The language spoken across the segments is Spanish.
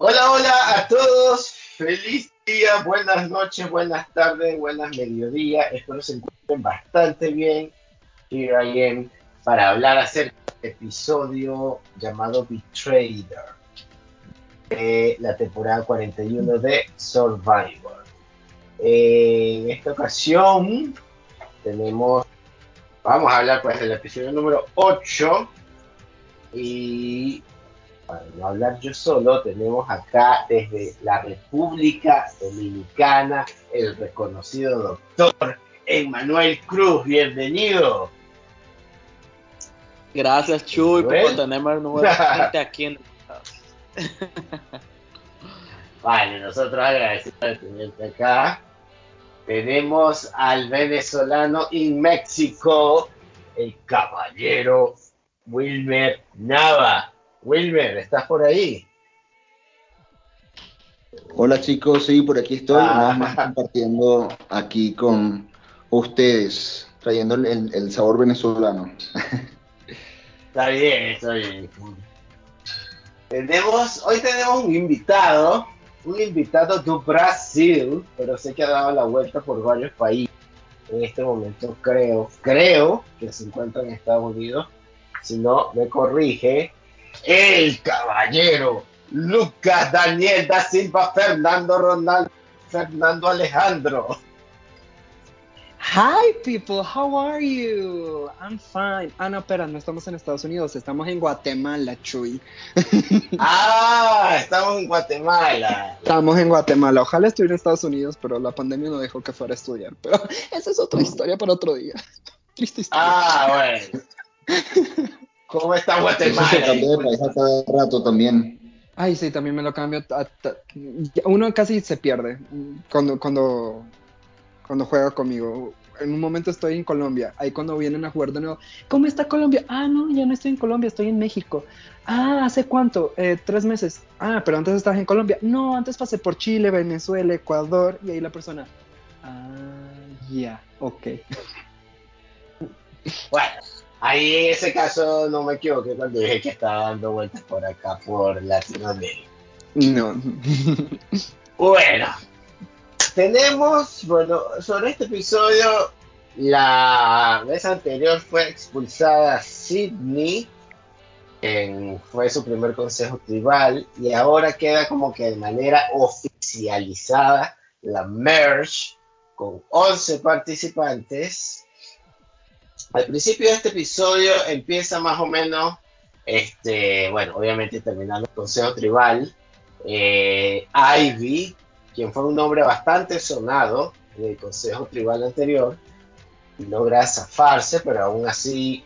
Hola, hola a todos. Feliz día, buenas noches, buenas tardes, buenas mediodías. Espero se encuentren bastante bien. Here I am para hablar acerca del episodio llamado Betrayer de la temporada 41 de Survivor. en esta ocasión tenemos, vamos a hablar pues del episodio número 8 y para no hablar yo solo, tenemos acá desde la República Dominicana el reconocido doctor Emmanuel Cruz. Bienvenido. Gracias, Chuy, por tenerme nuevamente aquí en Vale, nosotros agradecemos de tenerte acá. Tenemos al venezolano en México, el caballero Wilmer Nava. Wilmer, ¿estás por ahí? Hola chicos, sí, por aquí estoy, ah. compartiendo aquí con ustedes, trayendo el, sabor venezolano. Está bien, está bien. Tenemos, hoy tenemos un invitado, un invitado de Brasil, pero sé que ha dado la vuelta por varios países. En este momento creo, creo que se encuentra en Estados Unidos. Si no, me corrige el caballero Lucas Daniel da Silva Fernando Ronaldo Fernando Alejandro. Hi people, how are you? I'm fine. Ah, no, espera, no estamos en Estados Unidos, estamos en Guatemala, Chuy. ah, estamos en Guatemala. Estamos en Guatemala. Ojalá estuviera en Estados Unidos, pero la pandemia no dejó que fuera a estudiar. Pero esa es otra historia para otro día. Triste historia. Ah, bueno. ¿Cómo está Guatemala? Se cambió de país cada rato también. Ay, sí, también me lo cambio. Uno casi se pierde cuando, cuando, cuando juega conmigo. En un momento estoy en Colombia, ahí cuando vienen a jugar de nuevo, ¿cómo está Colombia? Ah, no, ya no estoy en Colombia, estoy en México. Ah, ¿hace cuánto? Eh, tres meses. Ah, pero antes estabas en Colombia. No, antes pasé por Chile, Venezuela, Ecuador, y ahí la persona. Ah, ya, ok. Bueno, Ahí en ese caso no me equivoqué cuando dije que estaba dando vueltas por acá, por Latinoamérica. No. bueno, tenemos, bueno, sobre este episodio, la vez anterior fue expulsada Sidney, en, fue su primer consejo tribal, y ahora queda como que de manera oficializada la merge con 11 participantes al principio de este episodio empieza más o menos, este, bueno, obviamente terminando el Consejo Tribal, eh, Ivy, quien fue un nombre bastante sonado en el Consejo Tribal anterior, logra zafarse, pero aún así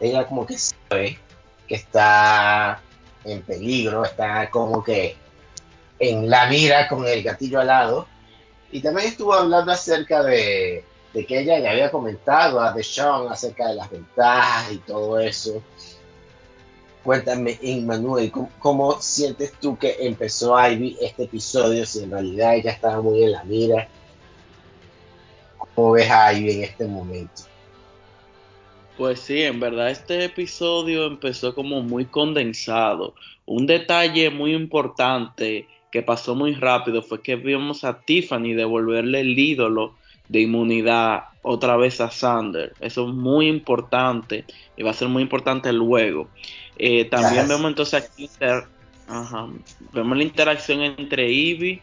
ella como que sabe que está en peligro, está como que en la mira con el gatillo al lado. Y también estuvo hablando acerca de de que ella le había comentado a Deshaun acerca de las ventajas y todo eso. Cuéntame, Emmanuel, ¿cómo, sientes tú que empezó Ivy este episodio? Si en realidad ella estaba muy en la mira. ¿Cómo ves a Ivy en este momento? Pues sí, en verdad este episodio empezó como muy condensado. Un detalle muy importante que pasó muy rápido fue que vimos a Tiffany devolverle el ídolo de inmunidad otra vez a Sander. Eso es muy importante y va a ser muy importante luego. Eh, también vemos entonces aquí vemos la interacción entre Ivy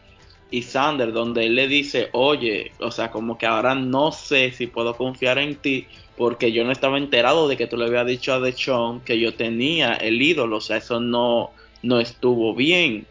y Sander, donde él le dice, oye, o sea, como que ahora no sé si puedo confiar en ti, porque yo no estaba enterado de que tú le habías dicho a Dechon que yo tenía el ídolo, o sea, eso no, no estuvo bien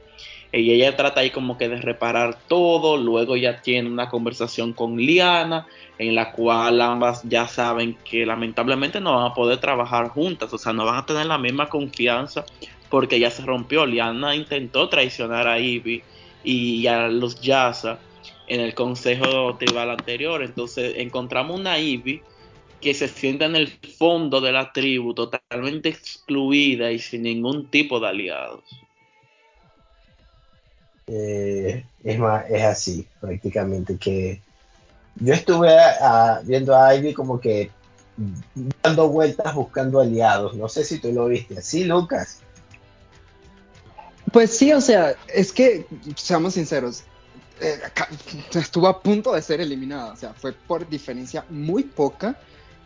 y ella trata ahí como que de reparar todo, luego ya tiene una conversación con Liana en la cual ambas ya saben que lamentablemente no van a poder trabajar juntas, o sea, no van a tener la misma confianza porque ya se rompió, Liana intentó traicionar a Ivy y a los Yasa en el consejo tribal anterior, entonces encontramos una Ivy que se sienta en el fondo de la tribu totalmente excluida y sin ningún tipo de aliados. Eh, es, es así prácticamente que yo estuve viendo a Ivy como que dando vueltas buscando aliados. No sé si tú lo viste así, Lucas. Pues sí, o sea, es que, seamos sinceros, eh, estuvo a punto de ser eliminada, o sea, fue por diferencia muy poca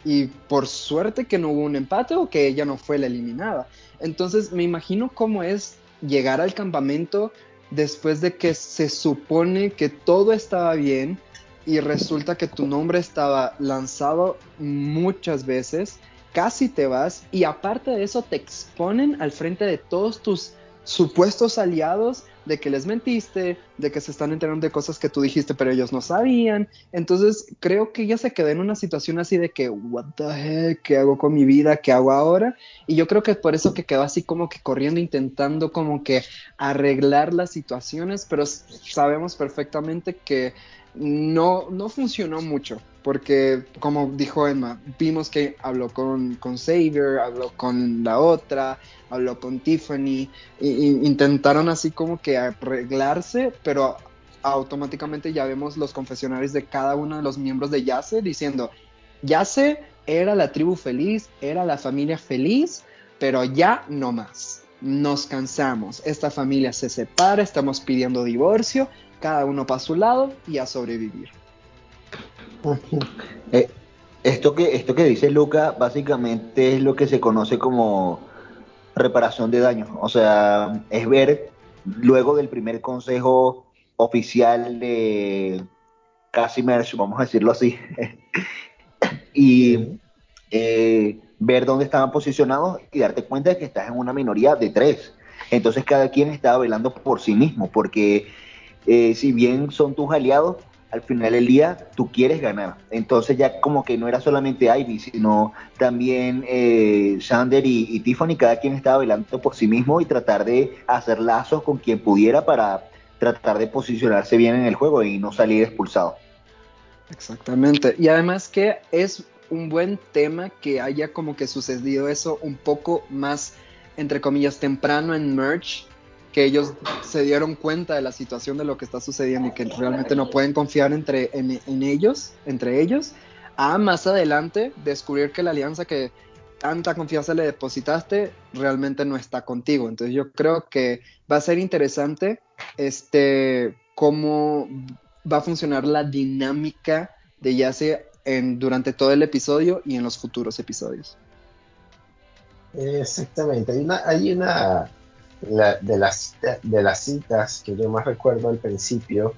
y por suerte que no hubo un empate o que ella no fue la eliminada. Entonces me imagino cómo es llegar al campamento después de que se supone que todo estaba bien y resulta que tu nombre estaba lanzado muchas veces, casi te vas y aparte de eso te exponen al frente de todos tus supuestos aliados de que les mentiste, de que se están enterando de cosas que tú dijiste pero ellos no sabían. Entonces creo que ella se quedó en una situación así de que, what the heck, ¿qué hago con mi vida? ¿Qué hago ahora? Y yo creo que por eso que quedó así como que corriendo, intentando como que arreglar las situaciones, pero sabemos perfectamente que no, no funcionó mucho, porque como dijo Emma, vimos que habló con, con Xavier, habló con la otra, habló con Tiffany, intentaron así como que arreglarse, pero automáticamente ya vemos los confesionarios de cada uno de los miembros de Yase diciendo, Yase era la tribu feliz, era la familia feliz, pero ya no más. Nos cansamos, esta familia se separa, estamos pidiendo divorcio cada uno para su lado y a sobrevivir. Eh, esto, que, esto que dice Luca básicamente es lo que se conoce como reparación de daños. O sea, es ver luego del primer consejo oficial de Casimir, vamos a decirlo así, y eh, ver dónde estaban posicionados y darte cuenta de que estás en una minoría de tres. Entonces cada quien estaba velando por sí mismo, porque eh, si bien son tus aliados, al final del día tú quieres ganar. Entonces ya como que no era solamente Ivy, sino también eh, Sander y, Tiffany, cada quien estaba velando por sí mismo y tratar de hacer lazos con quien pudiera para tratar de posicionarse bien en el juego y no salir expulsado. Exactamente. Y además que es un buen tema que haya como que sucedido eso un poco más, entre comillas, temprano en Merch, que ellos se dieron cuenta de la situación de lo que está sucediendo y que realmente no pueden confiar entre, en, ellos, entre ellos, a más adelante descubrir que la alianza que tanta confianza le depositaste realmente no está contigo. Entonces yo creo que va a ser interesante este cómo va a funcionar la dinámica de Yase en, durante todo el episodio y en los futuros episodios. Exactamente, hay una, hay una de, las, de las citas que yo más recuerdo al principio,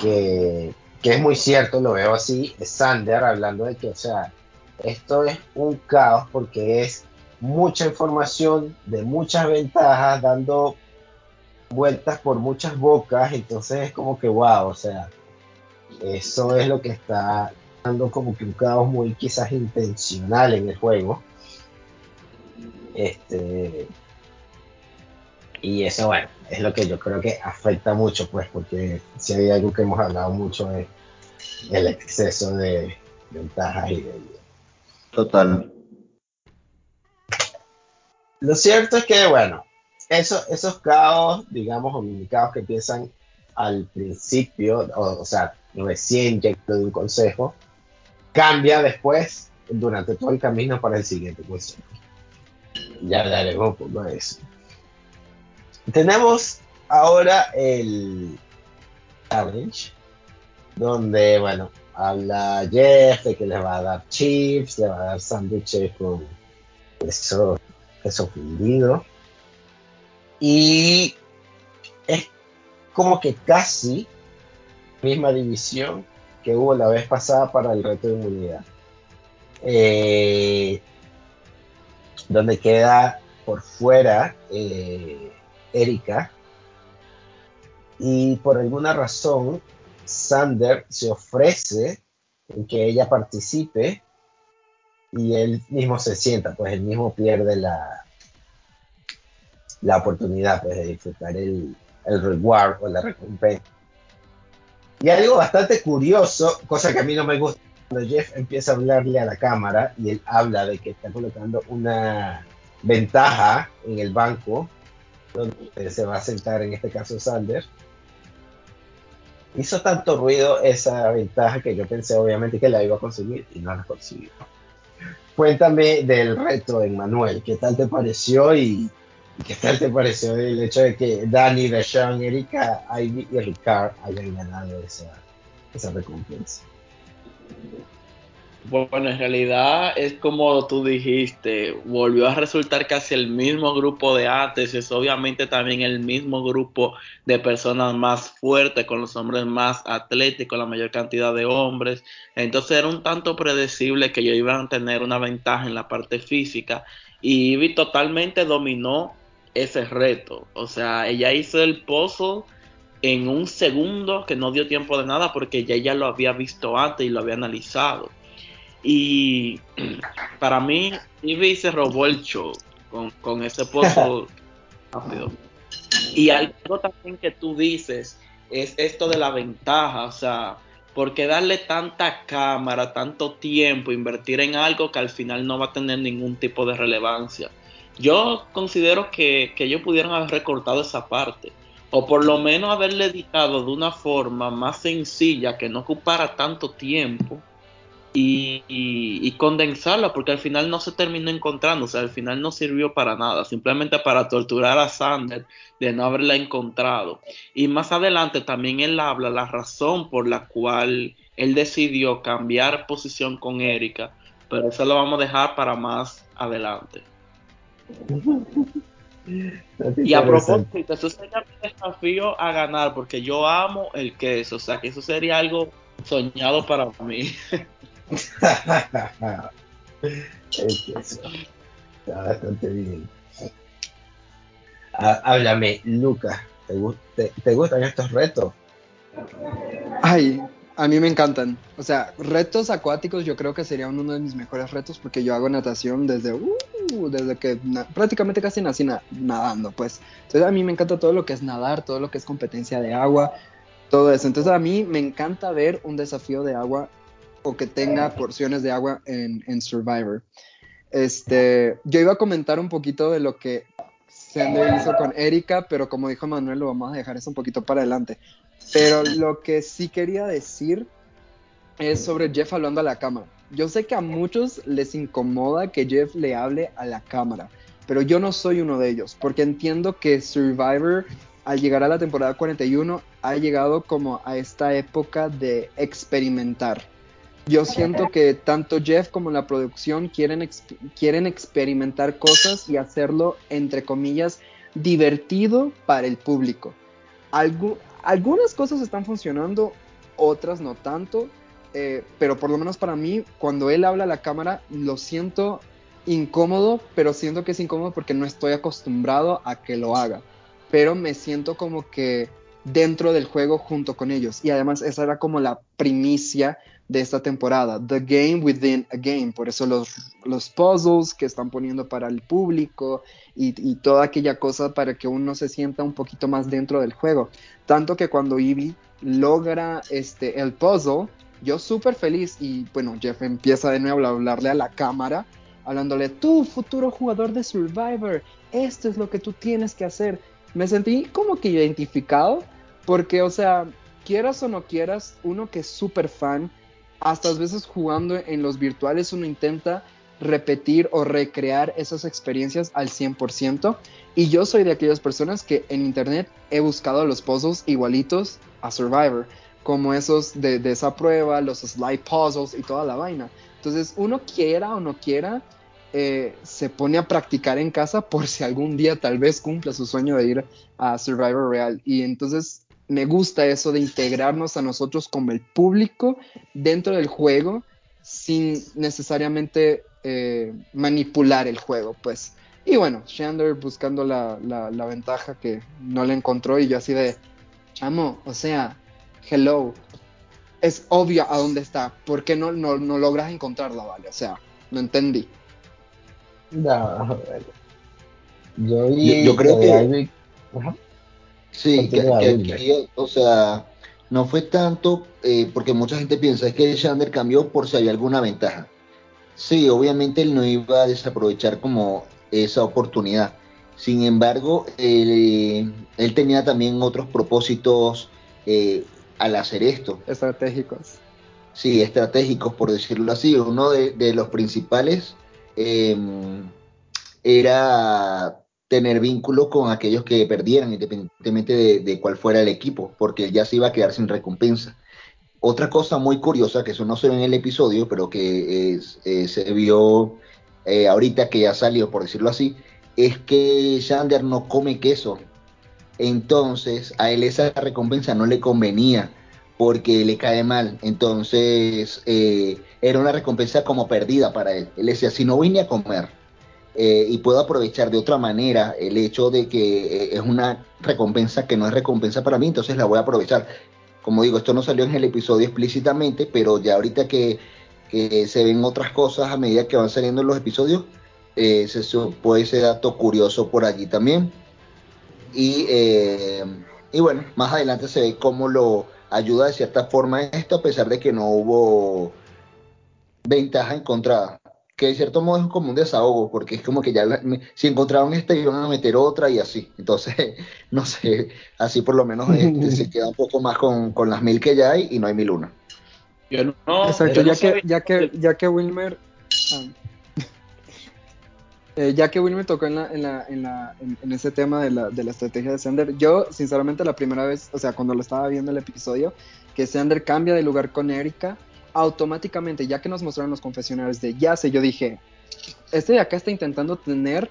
que, que es muy cierto, lo veo así, es Sander hablando de que, o sea, esto es un caos porque es mucha información de muchas ventajas dando vueltas por muchas bocas, entonces es como que wow, o sea, eso es lo que está dando como que un caos muy quizás intencional en el juego. Este, y eso, bueno, es lo que yo creo que afecta mucho, pues, porque si hay algo que hemos hablado mucho es el exceso de ventajas y de... Total. Lo cierto es que, bueno, eso, esos caos, digamos, o que empiezan al principio, o, sea, recién llegado de un consejo, cambia después durante todo el camino para el siguiente consejo. Ya hablaremos un poco de eso. Tenemos ahora el challenge, donde, bueno, habla Jeff de que le va a dar chips, le va a dar sándwiches con eso, eso fundido. Y es como que casi misma división que hubo la vez pasada para el reto de inmunidad. Eh, donde queda por fuera eh, Erika. Y por alguna razón, Sander se ofrece en que ella participe y él mismo se sienta, pues él mismo pierde la, la oportunidad pues, de disfrutar el, el reward o la recompensa. Y algo bastante curioso, cosa que a mí no me gusta, cuando Jeff empieza a hablarle a la cámara y él habla de que está colocando una ventaja en el banco donde se va a sentar en este caso Sander, hizo tanto ruido esa ventaja que yo pensé obviamente que la iba a conseguir y no la consiguió. Cuéntame del reto, Manuel, ¿qué tal te pareció y ¿Qué tal te pareció el hecho de que Danny, Deshaun, Erika, Ivy y Ricard hayan ganado esa, esa recompensa? Bueno, en realidad es como tú dijiste, volvió a resultar casi el mismo grupo de antes, es obviamente también el mismo grupo de personas más fuertes, con los hombres más atléticos, la mayor cantidad de hombres, entonces era un tanto predecible que ellos iban a tener una ventaja en la parte física y Ivy totalmente dominó ese reto, o sea, ella hizo el pozo en un segundo que no dio tiempo de nada porque ya ella lo había visto antes y lo había analizado. Y para mí, Ivy se robó el show con, ese pozo rápido. Y algo también que tú dices es esto de la ventaja, o sea, porque darle tanta cámara, tanto tiempo, invertir en algo que al final no va a tener ningún tipo de relevancia. Yo considero que, que ellos pudieron haber recortado esa parte, o por lo menos haberle dedicado de una forma más sencilla, que no ocupara tanto tiempo, y, condensarla, porque al final no se terminó encontrando, o sea, al final no sirvió para nada, simplemente para torturar a Sander de no haberla encontrado. Y más adelante también él habla la razón por la cual él decidió cambiar posición con Erika, pero eso lo vamos a dejar para más adelante. y a propósito, eso sería un desafío a ganar, porque yo amo el queso, o sea, que eso sería algo soñado para mí. Está bastante bien. Ah, háblame, Lucas, ¿te, ¿te, gustan estos retos? Ay, a mí me encantan. O sea, retos acuáticos yo creo que sería uno de mis mejores retos porque yo hago natación desde, uh, desde que prácticamente casi nací nadando, pues. Entonces a mí me encanta todo lo que es nadar, todo lo que es competencia de agua, todo eso. Entonces a mí me encanta ver un desafío de agua o que tenga porciones de agua en, Survivor. Este, yo iba a comentar un poquito de lo que Sander hizo con Erika, pero como dijo Manuel, lo vamos a dejar eso un poquito para adelante. Pero lo que sí quería decir es sobre Jeff hablando a la cámara. Yo sé que a muchos les incomoda que Jeff le hable a la cámara, pero yo no soy uno de ellos, porque entiendo que Survivor, al llegar a la temporada 41, ha llegado como a esta época de experimentar yo siento que tanto Jeff como la producción quieren, quieren experimentar cosas y hacerlo, entre comillas, divertido para el público. algunas cosas están funcionando, otras no tanto, eh, pero por lo menos para mí, cuando él habla a la cámara, lo siento incómodo, pero siento que es incómodo porque no estoy acostumbrado a que lo haga. Pero me siento como que dentro del juego junto con ellos. Y además esa era como la primicia de esta temporada, The Game Within a Game, por eso los, los puzzles que están poniendo para el público y, toda aquella cosa para que uno se sienta un poquito más dentro del juego. Tanto que cuando Ivy logra este, el puzzle, yo súper feliz y bueno, Jeff empieza de nuevo a hablarle a la cámara, hablándole, tú futuro jugador de Survivor, esto es lo que tú tienes que hacer. Me sentí como que identificado porque, o sea, quieras o no quieras, uno que es súper fan, hasta a veces jugando en los virtuales uno intenta repetir o recrear esas experiencias al 100%. Y yo soy de aquellas personas que en internet he buscado los puzzles igualitos a Survivor, como esos de, esa prueba, los slide puzzles y toda la vaina. Entonces, uno quiera o no quiera, eh, se pone a practicar en casa por si algún día tal vez cumpla su sueño de ir a Survivor Real. Y entonces me gusta eso de integrarnos a nosotros como el público dentro del juego sin necesariamente eh, manipular el juego, pues. Y bueno, Shander buscando la, ventaja que no le encontró y yo así de, chamo, o sea, hello, es obvio a dónde está, ¿por qué no, no, logras encontrarla, vale? O sea, no entendí. No, yo, yo, creo que... Sí, que, o sea, no fue tanto eh, porque mucha gente piensa es que Shander cambió por si había alguna ventaja. Sí, obviamente él no iba a desaprovechar como esa oportunidad. Sin embargo, él, tenía también otros propósitos eh, al hacer esto. Estratégicos. Sí, estratégicos, por decirlo así. Uno de, los principales em, era tener vínculo con aquellos que perdieran, independientemente de, cuál fuera el equipo, porque ya se iba a quedar sin recompensa. Otra cosa muy curiosa, que eso no se ve en el episodio, pero que eh, se vio eh, ahorita que ya salió, por decirlo así, es que Shander no come queso. Entonces, a él esa recompensa no le convenía porque le cae mal. Entonces, eh, era una recompensa como perdida para él. Él decía, si no vine a comer eh, y puedo aprovechar de otra manera el hecho de que eh, es una recompensa que no es recompensa para mí, entonces la voy a aprovechar. Como digo, esto no salió en el episodio explícitamente, pero ya ahorita que, que se ven otras cosas a medida que van saliendo los episodios, eh, se puede ese dato curioso por allí también. Y, eh, y bueno, más adelante se ve cómo lo ayuda de cierta forma esto, a pesar de que no hubo ventaja encontrada. Que de cierto modo es como un desahogo, porque es como que ya la, si encontraron esta iban a meter otra y así. Entonces, no sé, así por lo menos este, se queda un poco más con, con, las mil que ya hay y no hay mil una. Yo no, Exacto, ya, que, ya, que, ya que Wilmer... Ah. Eh, ya que Will me tocó en, la, en, la, en, la, en, ese tema de la, de la, estrategia de Sander, yo sinceramente la primera vez, o sea, cuando lo estaba viendo el episodio, que Sander cambia de lugar con Erika, automáticamente, ya que nos mostraron los confesionarios de Yase, yo dije, este de acá está intentando tener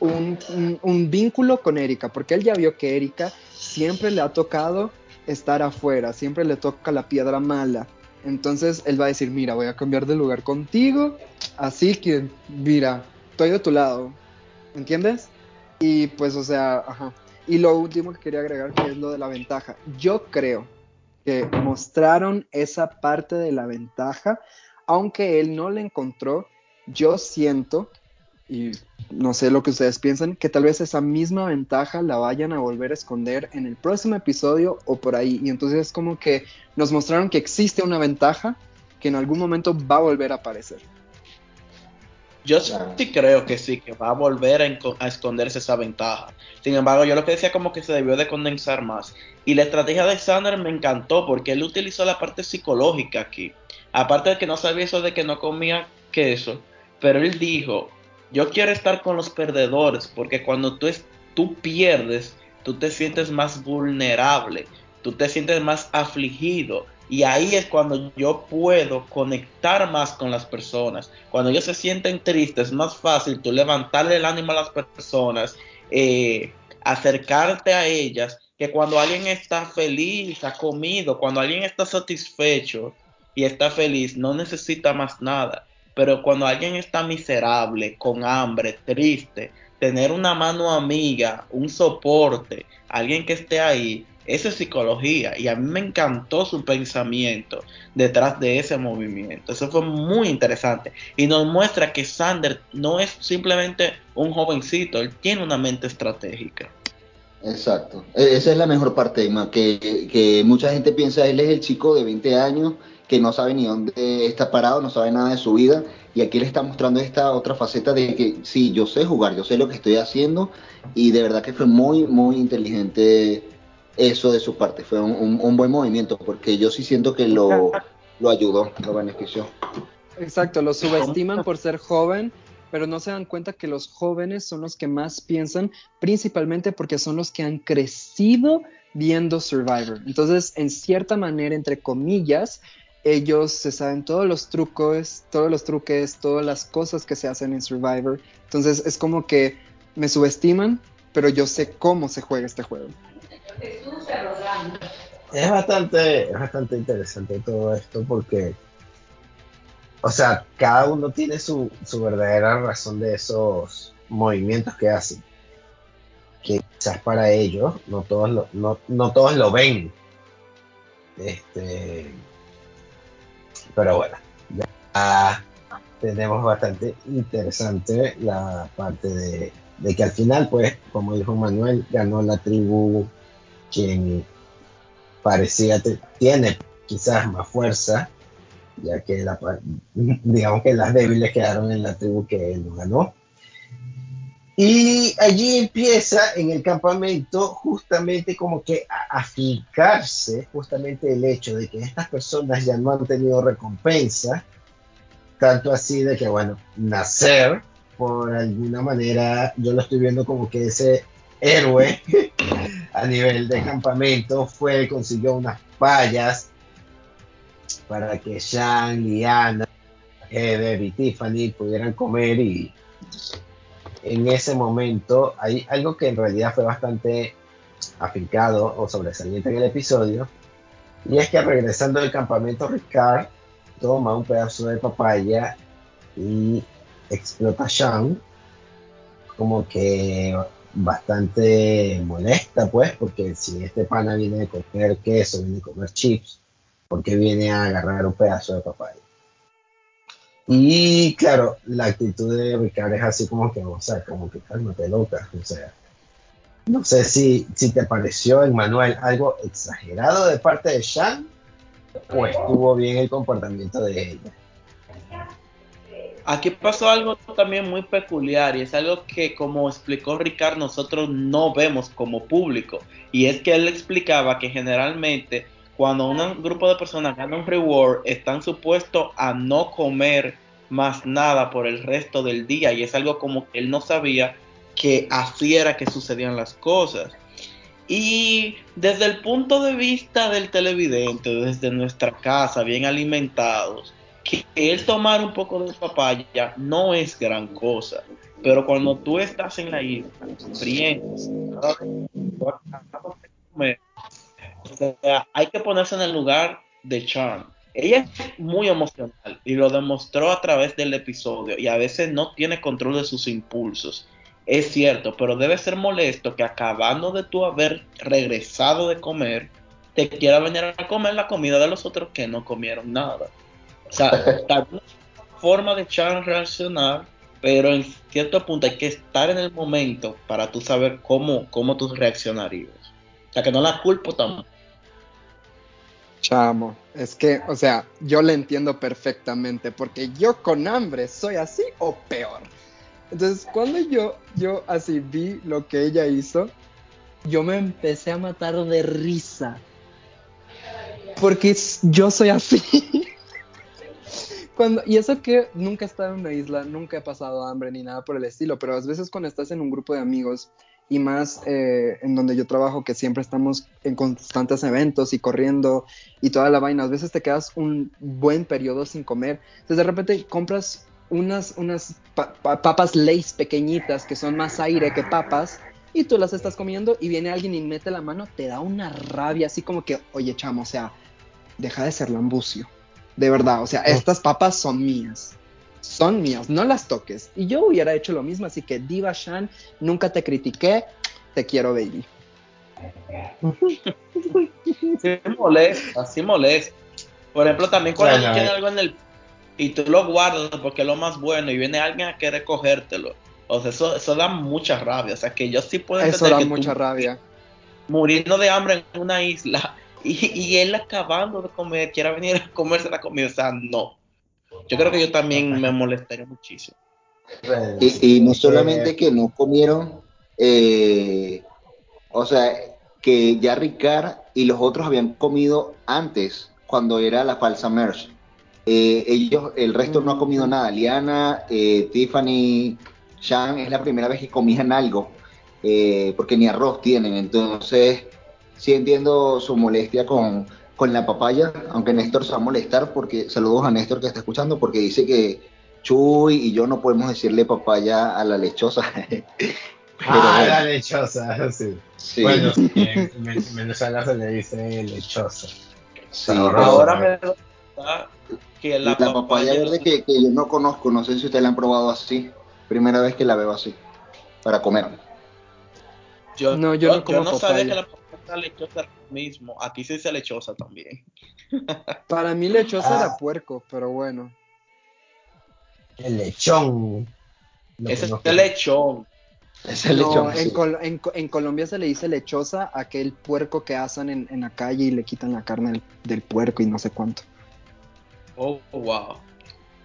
un, un, vínculo con Erika, porque él ya vio que Erika siempre le ha tocado estar afuera, siempre le toca la piedra mala. Entonces él va a decir, mira, voy a cambiar de lugar contigo, así que, mira, estoy de tu lado, ¿entiendes? Y pues, o sea, ajá. Y lo último que quería agregar, que es lo de la ventaja. Yo creo que mostraron esa parte de la ventaja, aunque él no la encontró, yo siento, y no sé lo que ustedes piensan, que tal vez esa misma ventaja la vayan a volver a esconder en el próximo episodio o por ahí. Y entonces es como que nos mostraron que existe una ventaja que en algún momento va a volver a aparecer. Yo sí creo que sí, que va a volver a, esconderse esa ventaja. Sin embargo, yo lo que decía como que se debió de condensar más. Y la estrategia de Sander me encantó porque él utilizó la parte psicológica aquí. Aparte de que no sabía eso de que no comía queso, pero él dijo, yo quiero estar con los perdedores porque cuando tú, es, tú pierdes, tú te sientes más vulnerable, tú te sientes más afligido, y ahí es cuando yo puedo conectar más con las personas. Cuando ellos se sienten tristes, es más fácil tú levantarle el ánimo a las personas, eh, acercarte a ellas, que cuando alguien está feliz, ha comido, cuando alguien está satisfecho y está feliz, no necesita más nada. Pero cuando alguien está miserable, con hambre, triste, tener una mano amiga, un soporte, alguien que esté ahí, eso es psicología y a mí me encantó su pensamiento detrás de ese movimiento. Eso fue muy interesante y nos muestra que Sander no es simplemente un jovencito, él tiene una mente estratégica. Exacto, e-, esa es la mejor parte, que, que mucha gente piensa él es el chico de 20 años que no sabe ni dónde está parado, no sabe nada de su vida y aquí le está mostrando esta otra faceta de que sí, yo sé jugar, yo sé lo que estoy haciendo y de verdad que fue muy, muy inteligente eso de su parte. Fue un, un, buen movimiento porque yo sí siento que lo, lo ayudó, lo benefició. Exacto, lo subestiman por ser joven, pero no se dan cuenta que los jóvenes son los que más piensan, principalmente porque son los que han crecido viendo Survivor. Entonces, en cierta manera, entre comillas, ellos se saben todos los trucos, todos los truques, todas las cosas que se hacen en Survivor. Entonces, es como que me subestiman, pero yo sé cómo se juega este juego. Es bastante, es bastante interesante todo esto porque, o sea, cada uno tiene su, su verdadera razón de esos movimientos que hacen. Que quizás para ellos no todos lo, no, no todos lo ven. Este, pero bueno, ya tenemos bastante interesante la parte de, de que al final, pues, como dijo Manuel, ganó la tribu quien parecía tiene quizás más fuerza, ya que la, digamos que las débiles quedaron en la tribu que él no ganó. Y allí empieza en el campamento justamente como que a, a fijarse justamente el hecho de que estas personas ya no han tenido recompensa, tanto así de que, bueno, nacer por alguna manera yo lo estoy viendo como que ese héroe a nivel de campamento fue, consiguió unas vallas para que Sean, Liana, Heather y Tiffany pudieran comer y en ese momento hay algo que en realidad fue bastante afincado o sobresaliente en el episodio y es que regresando del campamento Ricard toma un pedazo de papaya y explota Sean como que bastante molesta pues porque si este pana viene a comer queso, viene a comer chips, porque viene a agarrar un pedazo de papaya. Y claro, la actitud de Ricardo es así como que, o sea, como que cálmate loca, o sea, no sé si, si te pareció, Emmanuel, algo exagerado de parte de Sean o estuvo bien el comportamiento de ella. Aquí pasó algo también muy peculiar y es algo que como explicó Ricardo nosotros no vemos como público y es que él explicaba que generalmente cuando un grupo de personas gana un reward están supuestos a no comer más nada por el resto del día y es algo como que él no sabía que así era que sucedían las cosas. Y desde el punto de vista del televidente, desde nuestra casa, bien alimentados, que tomar un poco de papaya no es gran cosa. Pero cuando tú estás en la isla, hay que ponerse en el lugar de Charm. Ella es muy emocional y lo demostró a través del episodio y a veces no tiene control de sus impulsos. Es cierto, pero debe ser molesto que acabando de tú haber regresado de comer, te quiera venir a comer la comida de los otros que no comieron nada. O sea, tal forma de echar reaccionar, pero en cierto punto hay que estar en el momento para tú saber cómo, cómo tú reaccionarías. O sea, que no la culpo tampoco. Chamo, es que, o sea, yo le entiendo perfectamente, porque yo con hambre soy así o peor. Entonces, cuando yo, yo así vi lo que ella hizo, yo me empecé a matar de risa. Porque yo soy así. Cuando, y eso que nunca he estado en una isla, nunca he pasado hambre ni nada por el estilo, pero a veces cuando estás en un grupo de amigos y más eh, en donde yo trabajo, que siempre estamos en constantes eventos y corriendo y toda la vaina, a veces te quedas un buen periodo sin comer, entonces de repente compras unas, unas papas Lays pequeñitas que son más aire que papas y tú las estás comiendo y viene alguien y mete la mano, te da una rabia así como que, oye chamo, o sea, deja de ser lambucio de verdad, o sea, estas papas son mías. Son mías, no las toques. Y yo hubiera hecho lo mismo, así que Diva Shan, nunca te critiqué, te quiero, baby. Sí molesta, sí molesta. Por ejemplo, también cuando bueno, tiene algo en el y tú lo guardas porque es lo más bueno y viene alguien a querer cogértelo. O sea, eso, eso da mucha rabia. O sea, que yo sí puedo Eso da mucha rabia. Muriendo de hambre en una isla y, él acabando de comer, quiera venir a comerse la comida, o sea, no. Yo creo que yo también me molestaría muchísimo. Y, no solamente que no comieron, eh, o sea, que ya Ricard y los otros habían comido antes, cuando era la falsa merch. Eh, ellos, el resto no ha comido nada. Liana, eh, Tiffany, Sean, es la primera vez que comían algo, porque ni arroz tienen. Entonces, sí entiendo su molestia con, la papaya, aunque Néstor se va a molestar porque, saludos a Néstor que está escuchando, porque dice que Chuy y yo no podemos decirle papaya a la lechosa. ah, la lechosa, sí. Bueno, en, Venezuela se le dice lechosa. Sí, ahora me da que la, papaya, verde que, que, yo no conozco, no sé si ustedes la han probado así. Primera vez que la veo así, para comer. Yo no, yo, no, yo no sabía que la lechosa mismo. Aquí se dice lechosa también. Para mí lechosa era ah. puerco, pero bueno. El lechón. Ese es el lechón. Es el lechón. En, Colombia se le dice lechosa a aquel puerco que asan en, la calle y le quitan la carne del, puerco y no sé cuánto. Oh, wow.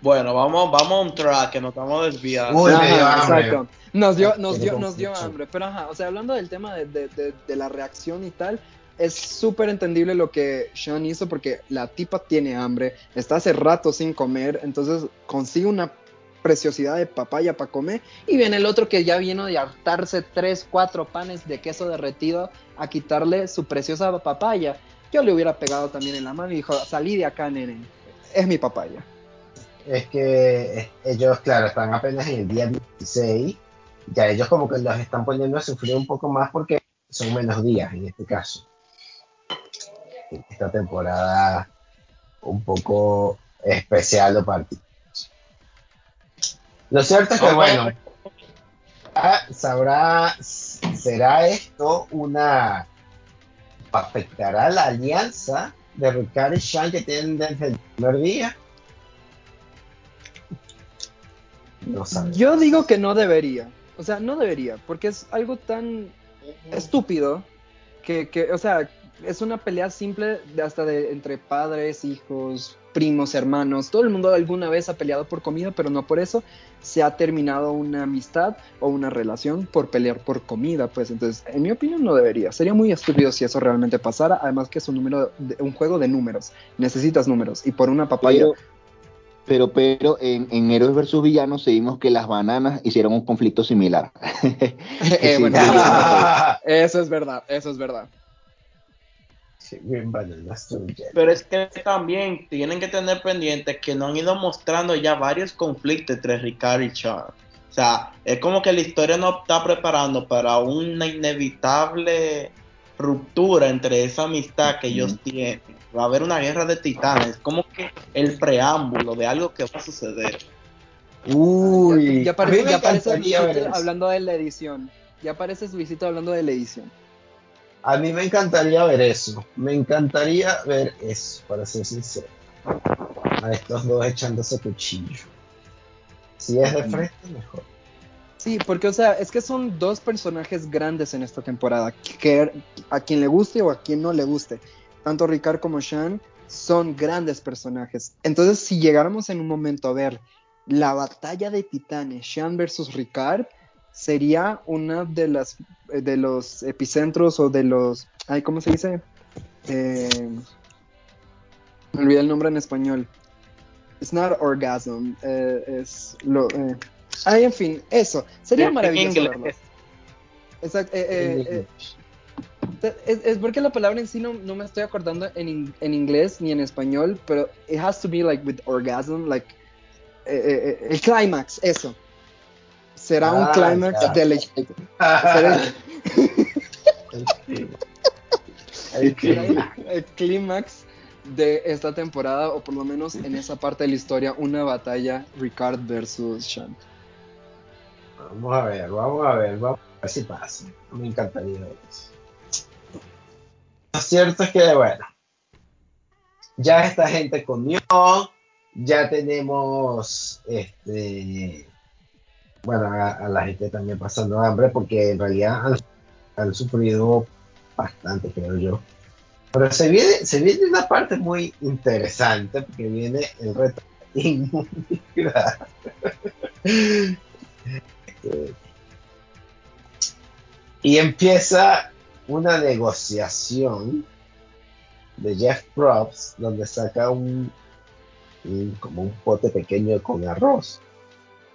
Bueno, vamos, vamos a un track que nos estamos desviando. exacto. Nos dio, nos dio, nos dio hambre. Pero ajá, o sea, hablando del tema de, la reacción y tal, es súper entendible lo que Sean hizo porque la tipa tiene hambre, está hace rato sin comer, entonces consigue una preciosidad de papaya para comer. Y viene el otro que ya vino de hartarse tres, cuatro panes de queso derretido a quitarle su preciosa papaya. Yo le hubiera pegado también en la mano y dijo, salí de acá, nene. Es mi papaya. Es que ellos, claro, están apenas en el día 16. Ya ellos como que los están poniendo a sufrir un poco más porque son menos días en este caso. Esta temporada un poco especial o particular. Lo cierto es que, bueno, ah, sabrá, será esto una. afectará la alianza de Ricardo y Sean que tienen desde el primer día. No Yo digo que no debería. O sea, no debería, porque es algo tan estúpido que, que o sea, es una pelea simple de hasta de entre padres, hijos, primos, hermanos, todo el mundo alguna vez ha peleado por comida, pero no por eso se ha terminado una amistad o una relación por pelear por comida, pues. Entonces, en mi opinión no debería. Sería muy estúpido si eso realmente pasara, además que es un número un juego de números, necesitas números y por una papaya pero, pero en, en, Héroes versus Villanos seguimos que las bananas hicieron un conflicto similar. Eh, eso es verdad, eso es verdad. Pero es que también tienen que tener pendiente que no han ido mostrando ya varios conflictos entre Ricardo y Char. O sea, es como que la historia no está preparando para una inevitable ruptura entre esa amistad que ellos tienen. Va a haber una guerra de titanes, como que el preámbulo de algo que va a suceder. Uy, ya, aparece hablando de la edición. Ya aparece Luisito hablando de la edición. A mí me encantaría ver eso. Me encantaría ver eso, para ser sincero. A estos dos echándose cuchillo. Si es de frente, mejor. Sí, porque, o sea, es que son dos personajes grandes en esta temporada. Que a quien le guste o a quien no le guste. Tanto Ricard como Sean son grandes personajes. Entonces, si llegáramos en un momento a ver la batalla de titanes, Sean versus Ricard, sería una de las de los epicentros o de los ay cómo se dice eh, me olvidé el nombre en español. It's not orgasm eh, es lo eh, ay en fin eso. Sería maravilloso verlo. Exacto es, es, porque la palabra en sí no, no me estoy acordando en, en, inglés ni en español, pero it has to be like with orgasm, like el climax, eso será un ah, clímax de el, clímax de esta temporada, o por lo menos en esa parte de la historia, una batalla Ricard versus Sean. Vamos a ver, vamos a ver, vamos a ver si pasa. Me encantaría eso. Lo cierto es que, bueno, ya esta gente comió, ya tenemos este bueno, a, la gente también pasando hambre, porque en realidad han, sufrido bastante, creo yo. Pero se viene, se viene una parte muy interesante, porque viene el reto inmunidad. y empieza una negociación de Jeff Probst, donde saca un, como un pote pequeño con arroz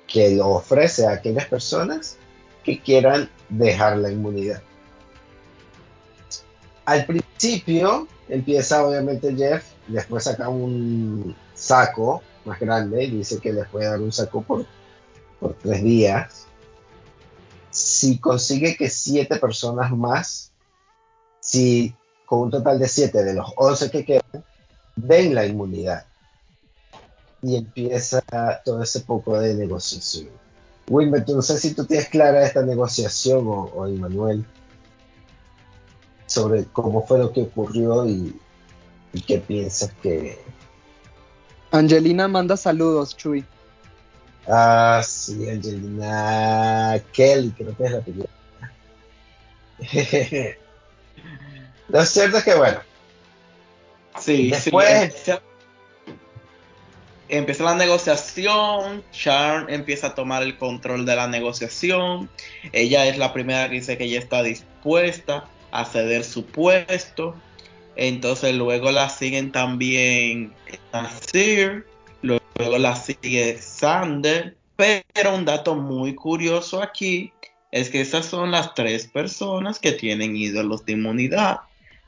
que lo ofrece a aquellas personas que quieran dejar la inmunidad. Al principio empieza obviamente Jeff, después saca un saco más grande y dice que les puede dar un saco por, por tres días. Si consigue que siete personas más, si con un total de siete de los once que quedan, den la inmunidad y empieza todo ese poco de negociación. Wilmer, no sé si tú tienes clara esta negociación o, o Emanuel sobre cómo fue lo que ocurrió y, qué piensas que... Angelina manda saludos, Chuy. Ah, sí, Angelina Kelly, creo que es la película. lo cierto es que, bueno. Sí, después empieza la negociación, Sharon empieza a tomar el control de la negociación, ella es la primera que dice que ella está dispuesta a ceder su puesto, entonces luego la siguen también Nasir, luego la sigue Sander, Pero un dato muy curioso aquí es que esas son las tres personas que tienen ídolos de inmunidad.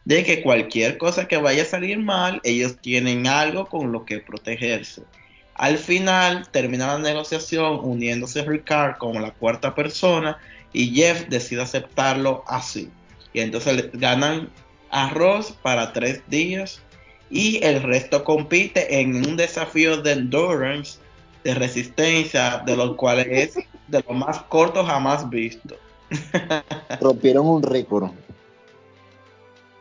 De que cualquier cosa que vaya a salir mal, ellos tienen algo con lo que protegerse. Al final termina la negociación uniéndose Ricard como la cuarta persona y Jeff decide aceptarlo así. Y entonces ganan arroz para tres días y el resto compite en un desafío de endurance, de resistencia, de los cuales es de lo más corto jamás visto. Rompieron un récord.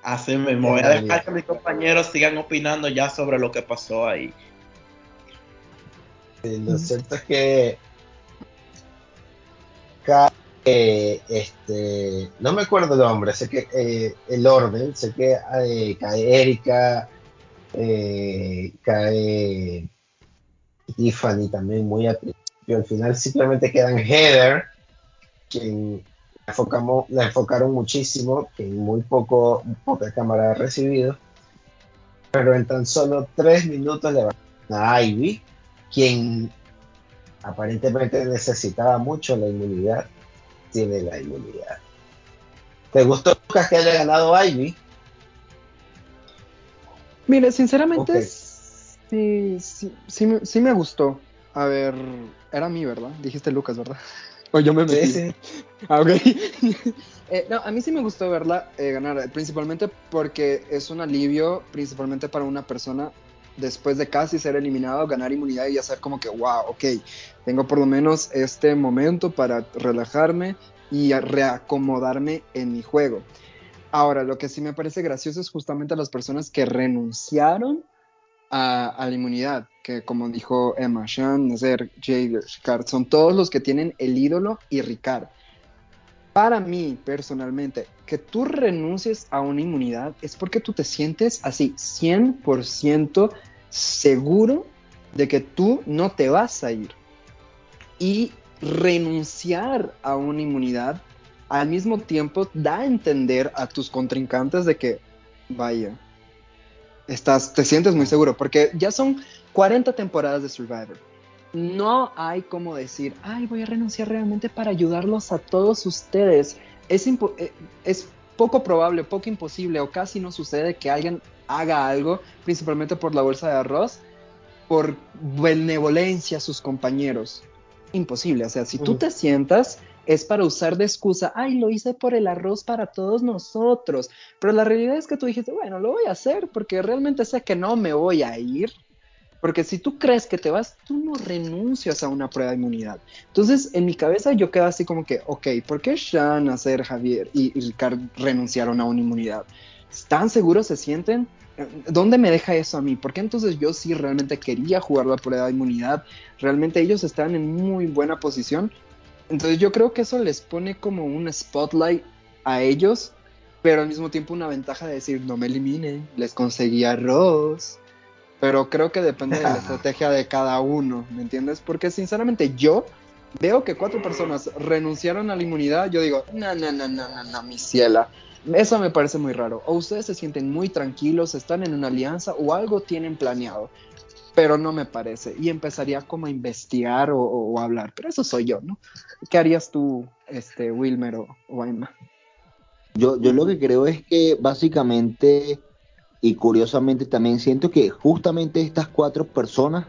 Así mismo, voy a dejar que mis compañeros sigan opinando ya sobre lo que pasó ahí. lo cierto es que eh, este, no me acuerdo el nombre, sé que eh, el orden, sé que eh, cae Erika, cae Tiffany también muy a Al final simplemente quedan Heather, quien la, enfocamos, la enfocaron muchísimo, que muy poco, poca cámara ha recibido. Pero en tan solo tres minutos le van a Ivy, quien aparentemente necesitaba mucho la inmunidad tiene la inmunidad. ¿Te gustó Lucas que haya ganado Ivy? Mire, sinceramente, sí, sí, sí, me gustó. A ver, era a mí, ¿verdad? Dijiste Lucas, ¿verdad? O yo me metí. Sí, Ah, ok. Eh, no, a mí sí me gustó verla eh, ganar, principalmente porque es un alivio, principalmente para una persona después de casi ser eliminado, ganar inmunidad y hacer como que, wow, ok, tengo por lo menos este momento para relajarme y reacomodarme en mi juego. Ahora, lo que sí me parece gracioso es justamente las personas que renunciaron a, la inmunidad, que como dijo Emma, Sean, Nazer, Jay, Ricard, son todos los que tienen el ídolo y Ricard. Para mí, personalmente, que tú renuncies a una inmunidad es porque tú te sientes así, 100% seguro de que tú no te vas a ir. Y renunciar a una inmunidad al mismo tiempo da a entender a tus contrincantes de que, vaya, estás, te sientes muy seguro, porque ya son 40 temporadas de Survivor no hay como decir, ay, voy a renunciar realmente para ayudarlos a todos ustedes. Es, eh, es poco probable, poco imposible o casi no sucede que alguien haga algo, principalmente por la bolsa de arroz, por benevolencia a sus compañeros. Imposible, o sea, si tú te sientas es para usar de excusa, ay, lo hice por el arroz para todos nosotros, pero la realidad es que tú dijiste, bueno, lo voy a hacer porque realmente sé que no me voy a ir porque si tú crees que te vas, tú no renuncias a una prueba de inmunidad. Entonces, en mi cabeza yo quedo así como que, ok, ¿por qué Sean, Hacer, Javier y Ricard renunciaron a una inmunidad? ¿Están seguros se sienten? ¿Dónde me deja eso a mí? Porque entonces yo sí realmente quería jugar la prueba de inmunidad. Realmente ellos están en muy buena posición. Entonces yo creo que eso les pone como un spotlight a ellos, pero al mismo tiempo una ventaja de decir, no me eliminen, les conseguí arroz pero creo que depende de la estrategia de cada uno, ¿me entiendes? Porque sinceramente yo veo que cuatro personas renunciaron a la inmunidad, yo digo, no, no, no, no, no, no, mi ciela. Eso me parece muy raro. O ustedes se sienten muy tranquilos, están en una alianza o algo tienen planeado. Pero no me parece. Y empezaría como a investigar o, a hablar. Pero eso soy yo, ¿no? ¿Qué harías tú, este, Wilmer o, o Emma? Yo, yo lo que creo es que básicamente y curiosamente también siento que justamente estas cuatro personas,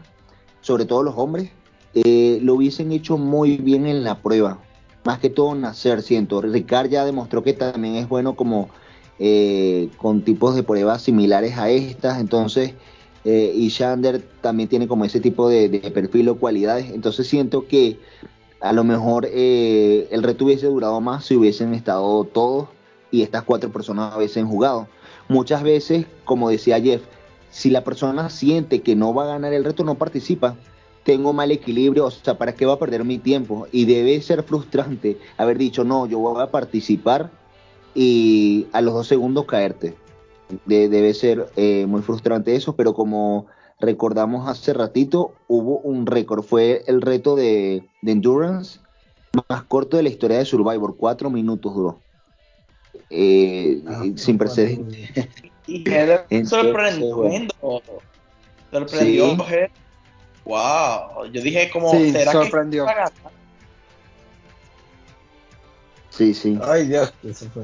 sobre todo los hombres, eh, lo hubiesen hecho muy bien en la prueba. Más que todo nacer, siento. Ricard ya demostró que también es bueno como eh, con tipos de pruebas similares a estas. Entonces, eh, y Shander también tiene como ese tipo de, de, perfil o cualidades. Entonces siento que a lo mejor el reto hubiese durado más si hubiesen estado todos y estas cuatro personas hubiesen jugado Muchas veces, como decía Jeff, si la persona siente que no va a ganar el reto, no participa. Tengo mal equilibrio, o sea, ¿para qué va a perder mi tiempo? Y debe ser frustrante haber dicho, no, yo voy a participar y a los dos segundos caerte. Debe ser eh, muy frustrante eso, pero como recordamos hace ratito, hubo un récord, fue el reto de, de Endurance más corto de la historia de Survivor, cuatro minutos duró eh, ah, sin precedentes. Y sorprendiendo. Sorprendió Wow, yo dije como, Sí, ¿será sorprendió. que? Sí, sí. Ay, Dios, se fue.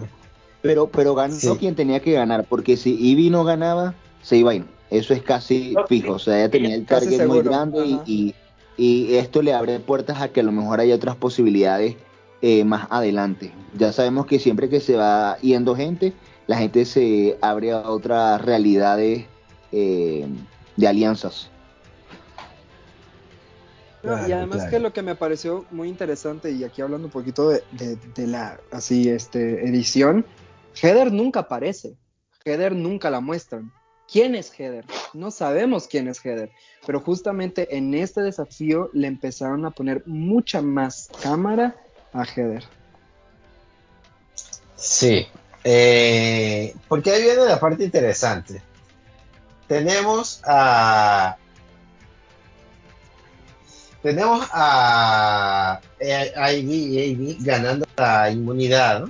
Pero, pero ganó Sí. quien tenía que ganar, porque si Ivy no ganaba, se iba a ir. Eso es casi No, fijo. O sea, ella tenía el target muy grande y, y, y esto le abre puertas a que a lo mejor haya otras posibilidades eh, más adelante. Ya sabemos que siempre que se va yendo gente, la gente se abre a otras realidades eh, de alianzas. Y además claro. que lo que me pareció muy interesante, y aquí hablando un poquito de, de- de la así este edición, Heather nunca aparece. Heather nunca la muestran. ¿Quién es Heather? No sabemos quién es Heather. Pero justamente en este desafío le empezaron a poner mucha más cámara a Heather. Sí, eh, porque ahí viene la parte interesante. Tenemos a. Tenemos a, a Ivy, Ivy ganando la inmunidad.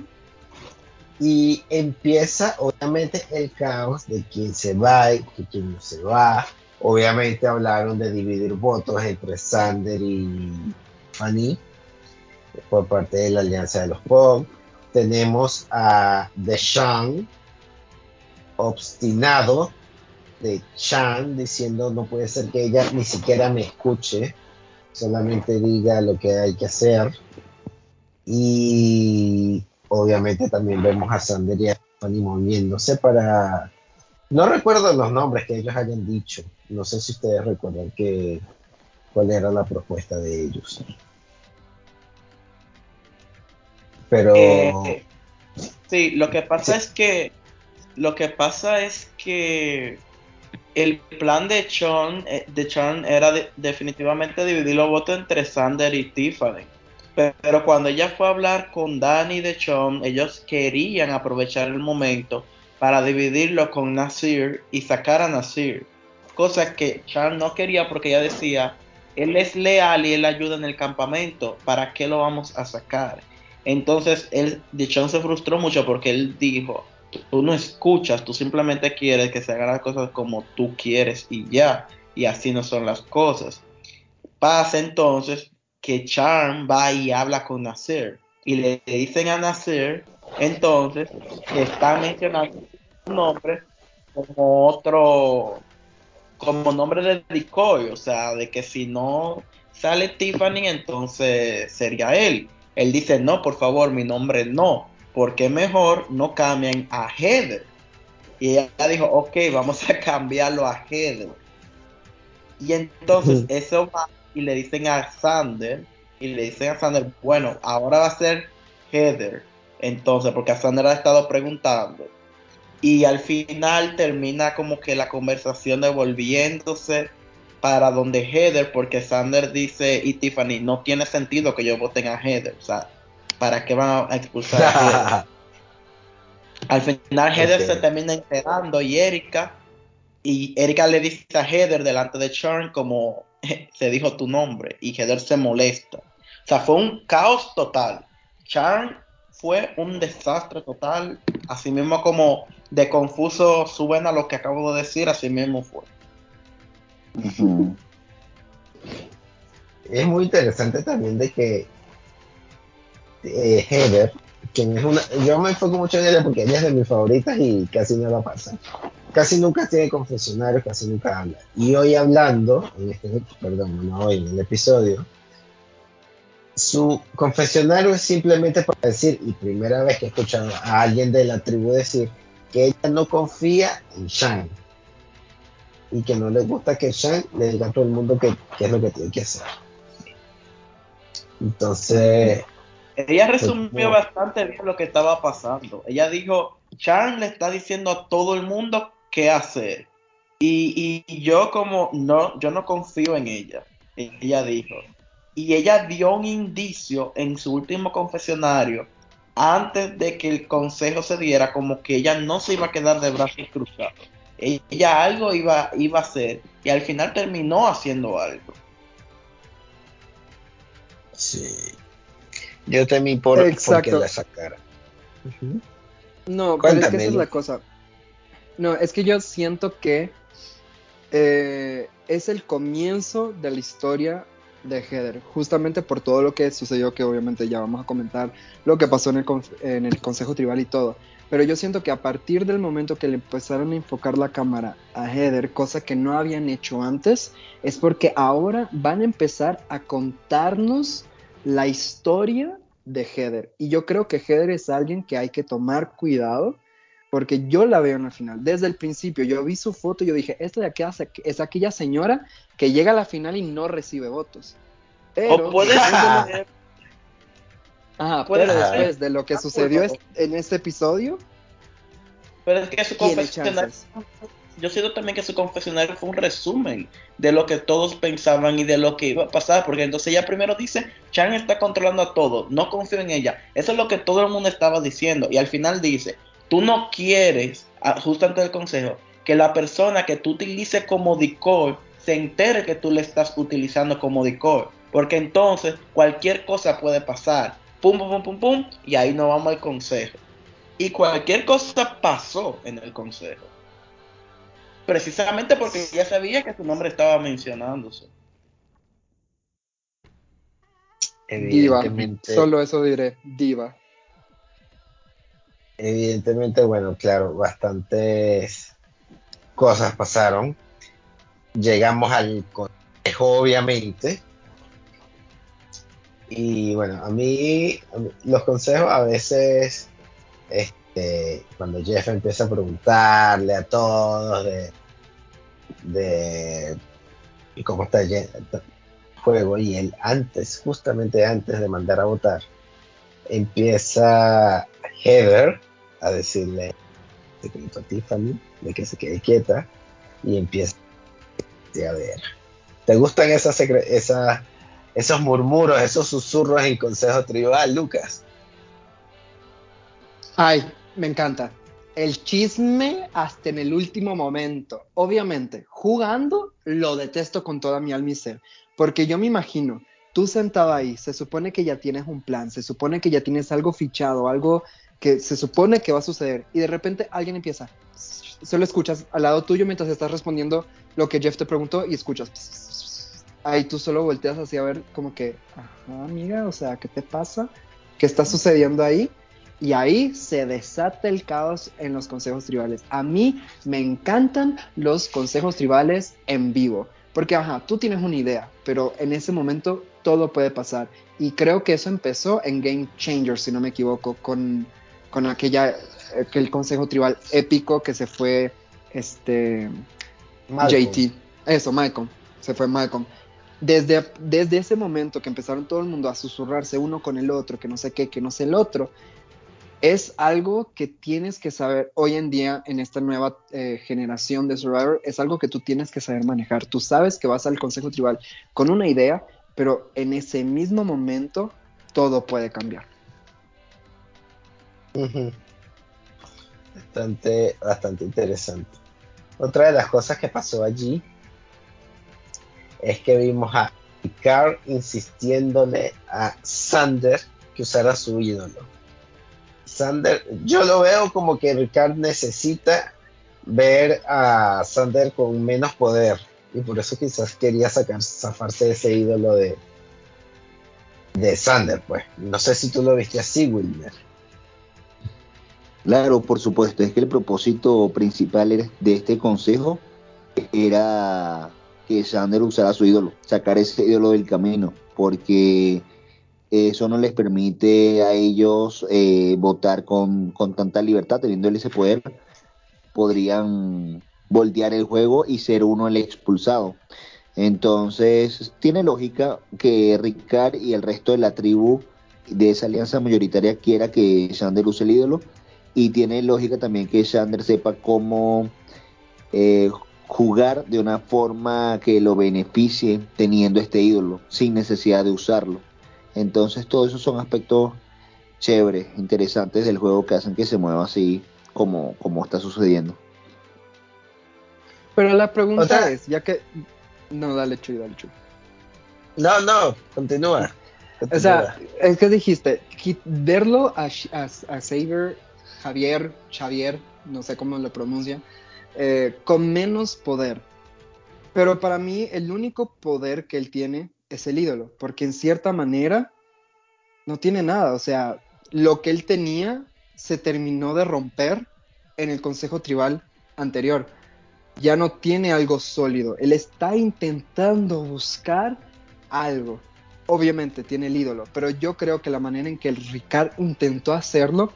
Y empieza, obviamente, el caos de quién se va y quién no se va. Obviamente hablaron de dividir votos entre Sander y Fanny por parte de la Alianza de los Pop. Tenemos a Deshaun, obstinado de Chan, diciendo no puede ser que ella ni siquiera me escuche, solamente diga lo que hay que hacer. Y obviamente también vemos a Sander y a Fanny moviéndose para... No recuerdo los nombres que ellos hayan dicho. No sé si ustedes recuerdan que, cuál era la propuesta de ellos. Pero... Eh, sí, lo que pasa Sí. es que lo que pasa es que el plan de Sean, eh, de Sean era de- definitivamente dividir los votos entre Sander y Tiffany. Pe- Pero cuando ella fue a hablar con Danny de Sean, ellos querían aprovechar el momento para dividirlo con Nasir y sacar a Nasir. Cosa que Sean no quería porque ella decía, él es leal y él ayuda en el campamento, ¿para qué lo vamos a sacar? Entonces él, Dichon se frustró mucho porque él dijo, tú no escuchas, tú simplemente quieres que se hagan las cosas como tú quieres y ya, y así no son las cosas. Pasa entonces que Charm va y habla con Nasir y le dicen a Nasir entonces que está mencionando su nombre como otro como nombre de decoy, o sea, de que si no sale Tiffany, entonces sería él. Él dice, no, por favor, mi nombre no, porque mejor no cambien a Heather. Y ella dijo, ok, vamos a cambiarlo a Heather. Y entonces eso va y le dicen a Sander, y le dicen a Sander, bueno, ahora va a ser Heather. Entonces, porque a Sander ha estado preguntando. Y al final termina como que la conversación devolviéndose para donde Heather, porque Sander dice y Tiffany, no tiene sentido que yo voten a Heather. O sea, ¿para qué van a expulsar a Heather? Al final Heather se termina enterando y Erika, y Erika le dice a Heather delante de Sean como se dijo tu nombre, y Heather se molesta. O sea, fue un caos total. Charm fue un desastre total, así mismo como de confuso suben a lo que acabo de decir, así mismo fue. Es muy interesante también de que eh, Heather, quien es una, yo me enfoco mucho en ella porque ella es de mis favoritas y casi no la pasa. Casi nunca tiene confesionarios, casi nunca habla. Y hoy hablando, en este, perdón, no hoy, en el episodio, su confesionario es simplemente para decir, y primera vez que he escuchado a alguien de la tribu decir, que ella no confía en Shine. Y que no le gusta que Shine le diga a todo el mundo qué es lo que tiene que hacer. Entonces, Ella resumió Pues, no. bastante bien lo que estaba pasando. Ella dijo, Charm le está diciendo a todo el mundo qué hacer. Y, y yo como no, yo no confío en ella. Ella dijo. Y ella dio un indicio en su último confesionario, antes de que el consejo se diera, como que ella no se iba a quedar de brazos cruzados. Ella algo iba, iba a hacer y al final terminó haciendo algo. sí. Yo temí por, Exacto. porque la sacara. No, pero es que esa es Cuéntame, la cosa. No, es que yo siento que eh, es el comienzo de la historia de Heather, justamente por todo lo que sucedió, que obviamente ya vamos a comentar, lo que pasó en el, en el Consejo Tribal y todo. Pero yo siento que a partir del momento que le empezaron a enfocar la cámara a Heather, cosa que no habían hecho antes, es porque ahora van a empezar a contarnos la historia de Heather. Y yo creo que Heather es alguien que hay que tomar cuidado, porque yo la veo en el final. Desde el principio, yo vi su foto y yo dije, esta de aquí es aquella señora que llega a la final y no recibe votos. Pero, puede ser Ajá, pero después de lo que sucedió en este episodio. Pero es que su confesionario. Yo siento también que su confesionario fue un resumen de lo que todos pensaban y de lo que iba a pasar. Porque entonces ella primero dice: Chan está controlando a todo, no confío en ella. Eso es lo que todo el mundo estaba diciendo. Y al final dice: Tú no quieres, justo antes del consejo, que la persona que tú utilices como decoy se entere que tú le estás utilizando como decoy. Porque entonces cualquier cosa puede pasar pum, pum, pum, pum, pum, y ahí nos vamos al consejo. Y cualquier cosa pasó en el consejo. Precisamente porque ya sabía que su nombre estaba mencionándose. Diva. Solo eso diré, diva. Evidentemente, bueno, claro, bastantes cosas pasaron. Llegamos al consejo, obviamente. Y bueno, a mí, los consejos a veces, este, cuando Jeff empieza a preguntarle a todos de, de cómo está el juego y él antes, justamente antes de mandar a votar, empieza Heather a decirle secreto a Tiffany de que se quede quieta y empieza a ver. ¿Te gustan esos murmuros, esos susurros en consejo tribal, Lucas. Ay, me encanta. El chisme hasta en el último momento. Obviamente, jugando lo detesto con toda mi alma y ser. Porque yo me imagino, tú sentado ahí, se supone que ya tienes un plan, se supone que ya tienes algo fichado, algo que se supone que va a suceder. Y de repente alguien empieza. Solo escuchas al lado tuyo mientras estás respondiendo lo que Jeff te preguntó y escuchas ahí tú solo volteas así a ver como que, ajá, amiga, o sea, ¿qué te pasa? ¿Qué está sucediendo ahí? Y ahí se desata el caos en los consejos tribales. A mí me encantan los consejos tribales en vivo. Porque, ajá, tú tienes una idea, pero en ese momento todo puede pasar. Y creo que eso empezó en Game Changer, si no me equivoco, con, con aquella, aquel consejo tribal épico que se fue, este, JT. Eso, Malcolm. Se fue Malcolm desde, desde ese momento que empezaron todo el mundo a susurrarse uno con el otro, que no sé qué, que no sé el otro, es algo que tienes que saber hoy en día en esta nueva eh, generación de Survivor, es algo que tú tienes que saber manejar. Tú sabes que vas al Consejo Tribal con una idea, pero en ese mismo momento todo puede cambiar. Bastante, bastante interesante. Otra de las cosas que pasó allí es que vimos a Ricard insistiéndole a Sander que usara su ídolo. Sander, yo lo veo como que Ricard necesita ver a Sander con menos poder y por eso quizás quería sacar, zafarse de ese ídolo de, de Sander, pues. No sé si tú lo viste así, Wilmer. Claro, por supuesto, es que el propósito principal de este consejo era que Sander usara su ídolo, sacar ese ídolo del camino, porque eso no les permite a ellos eh, votar con, tanta libertad, teniendo ese poder, podrían voltear el juego y ser uno el expulsado. Entonces, tiene lógica que Ricard y el resto de la tribu de esa alianza mayoritaria quiera que Sander use el ídolo, y tiene lógica también que Sander sepa cómo eh, jugar de una forma que lo beneficie teniendo este ídolo, sin necesidad de usarlo. Entonces, todos esos son aspectos chéveres, interesantes del juego que hacen que se mueva así como, como está sucediendo. Pero la pregunta es, ya que... No, dale Chuy, dale Chuy. No, no, continúa. O sea, es que dijiste, verlo a, a, a Xavier, Javier, Xavier, no sé cómo lo pronuncia, eh, con menos poder. Pero para mí el único poder que él tiene es el ídolo, porque en cierta manera no tiene nada, o sea, lo que él tenía se terminó de romper en el Consejo Tribal anterior. Ya no tiene algo sólido, él está intentando buscar algo. Obviamente tiene el ídolo, pero yo creo que la manera en que el Ricard intentó hacerlo,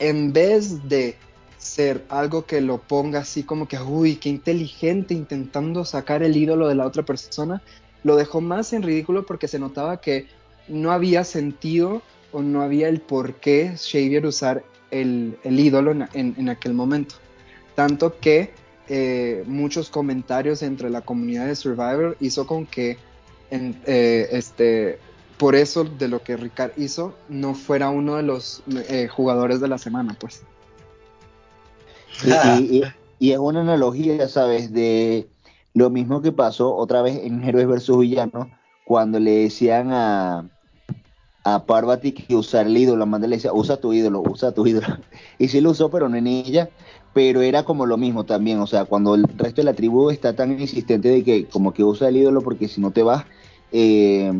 en vez de ser algo que lo ponga así como que, uy, qué inteligente intentando sacar el ídolo de la otra persona, lo dejó más en ridículo porque se notaba que no había sentido o no había el por qué Xavier usar el, ídolo en, aquel momento. Tanto que eh, muchos comentarios entre la comunidad de Survivor hizo con que eh, este, por eso de lo que Ricard hizo no fuera uno de los eh, jugadores de la semana, pues. Y, y, es una analogía, ¿sabes? De lo mismo que pasó otra vez en Héroes vs. Villanos, cuando le decían a, a Parvati que usar el ídolo, Amanda le decía, usa tu ídolo, usa tu ídolo. Y sí lo usó, pero no en ella, pero era como lo mismo también, o sea, cuando el resto de la tribu está tan insistente de que como que usa el ídolo porque si no te vas, eh,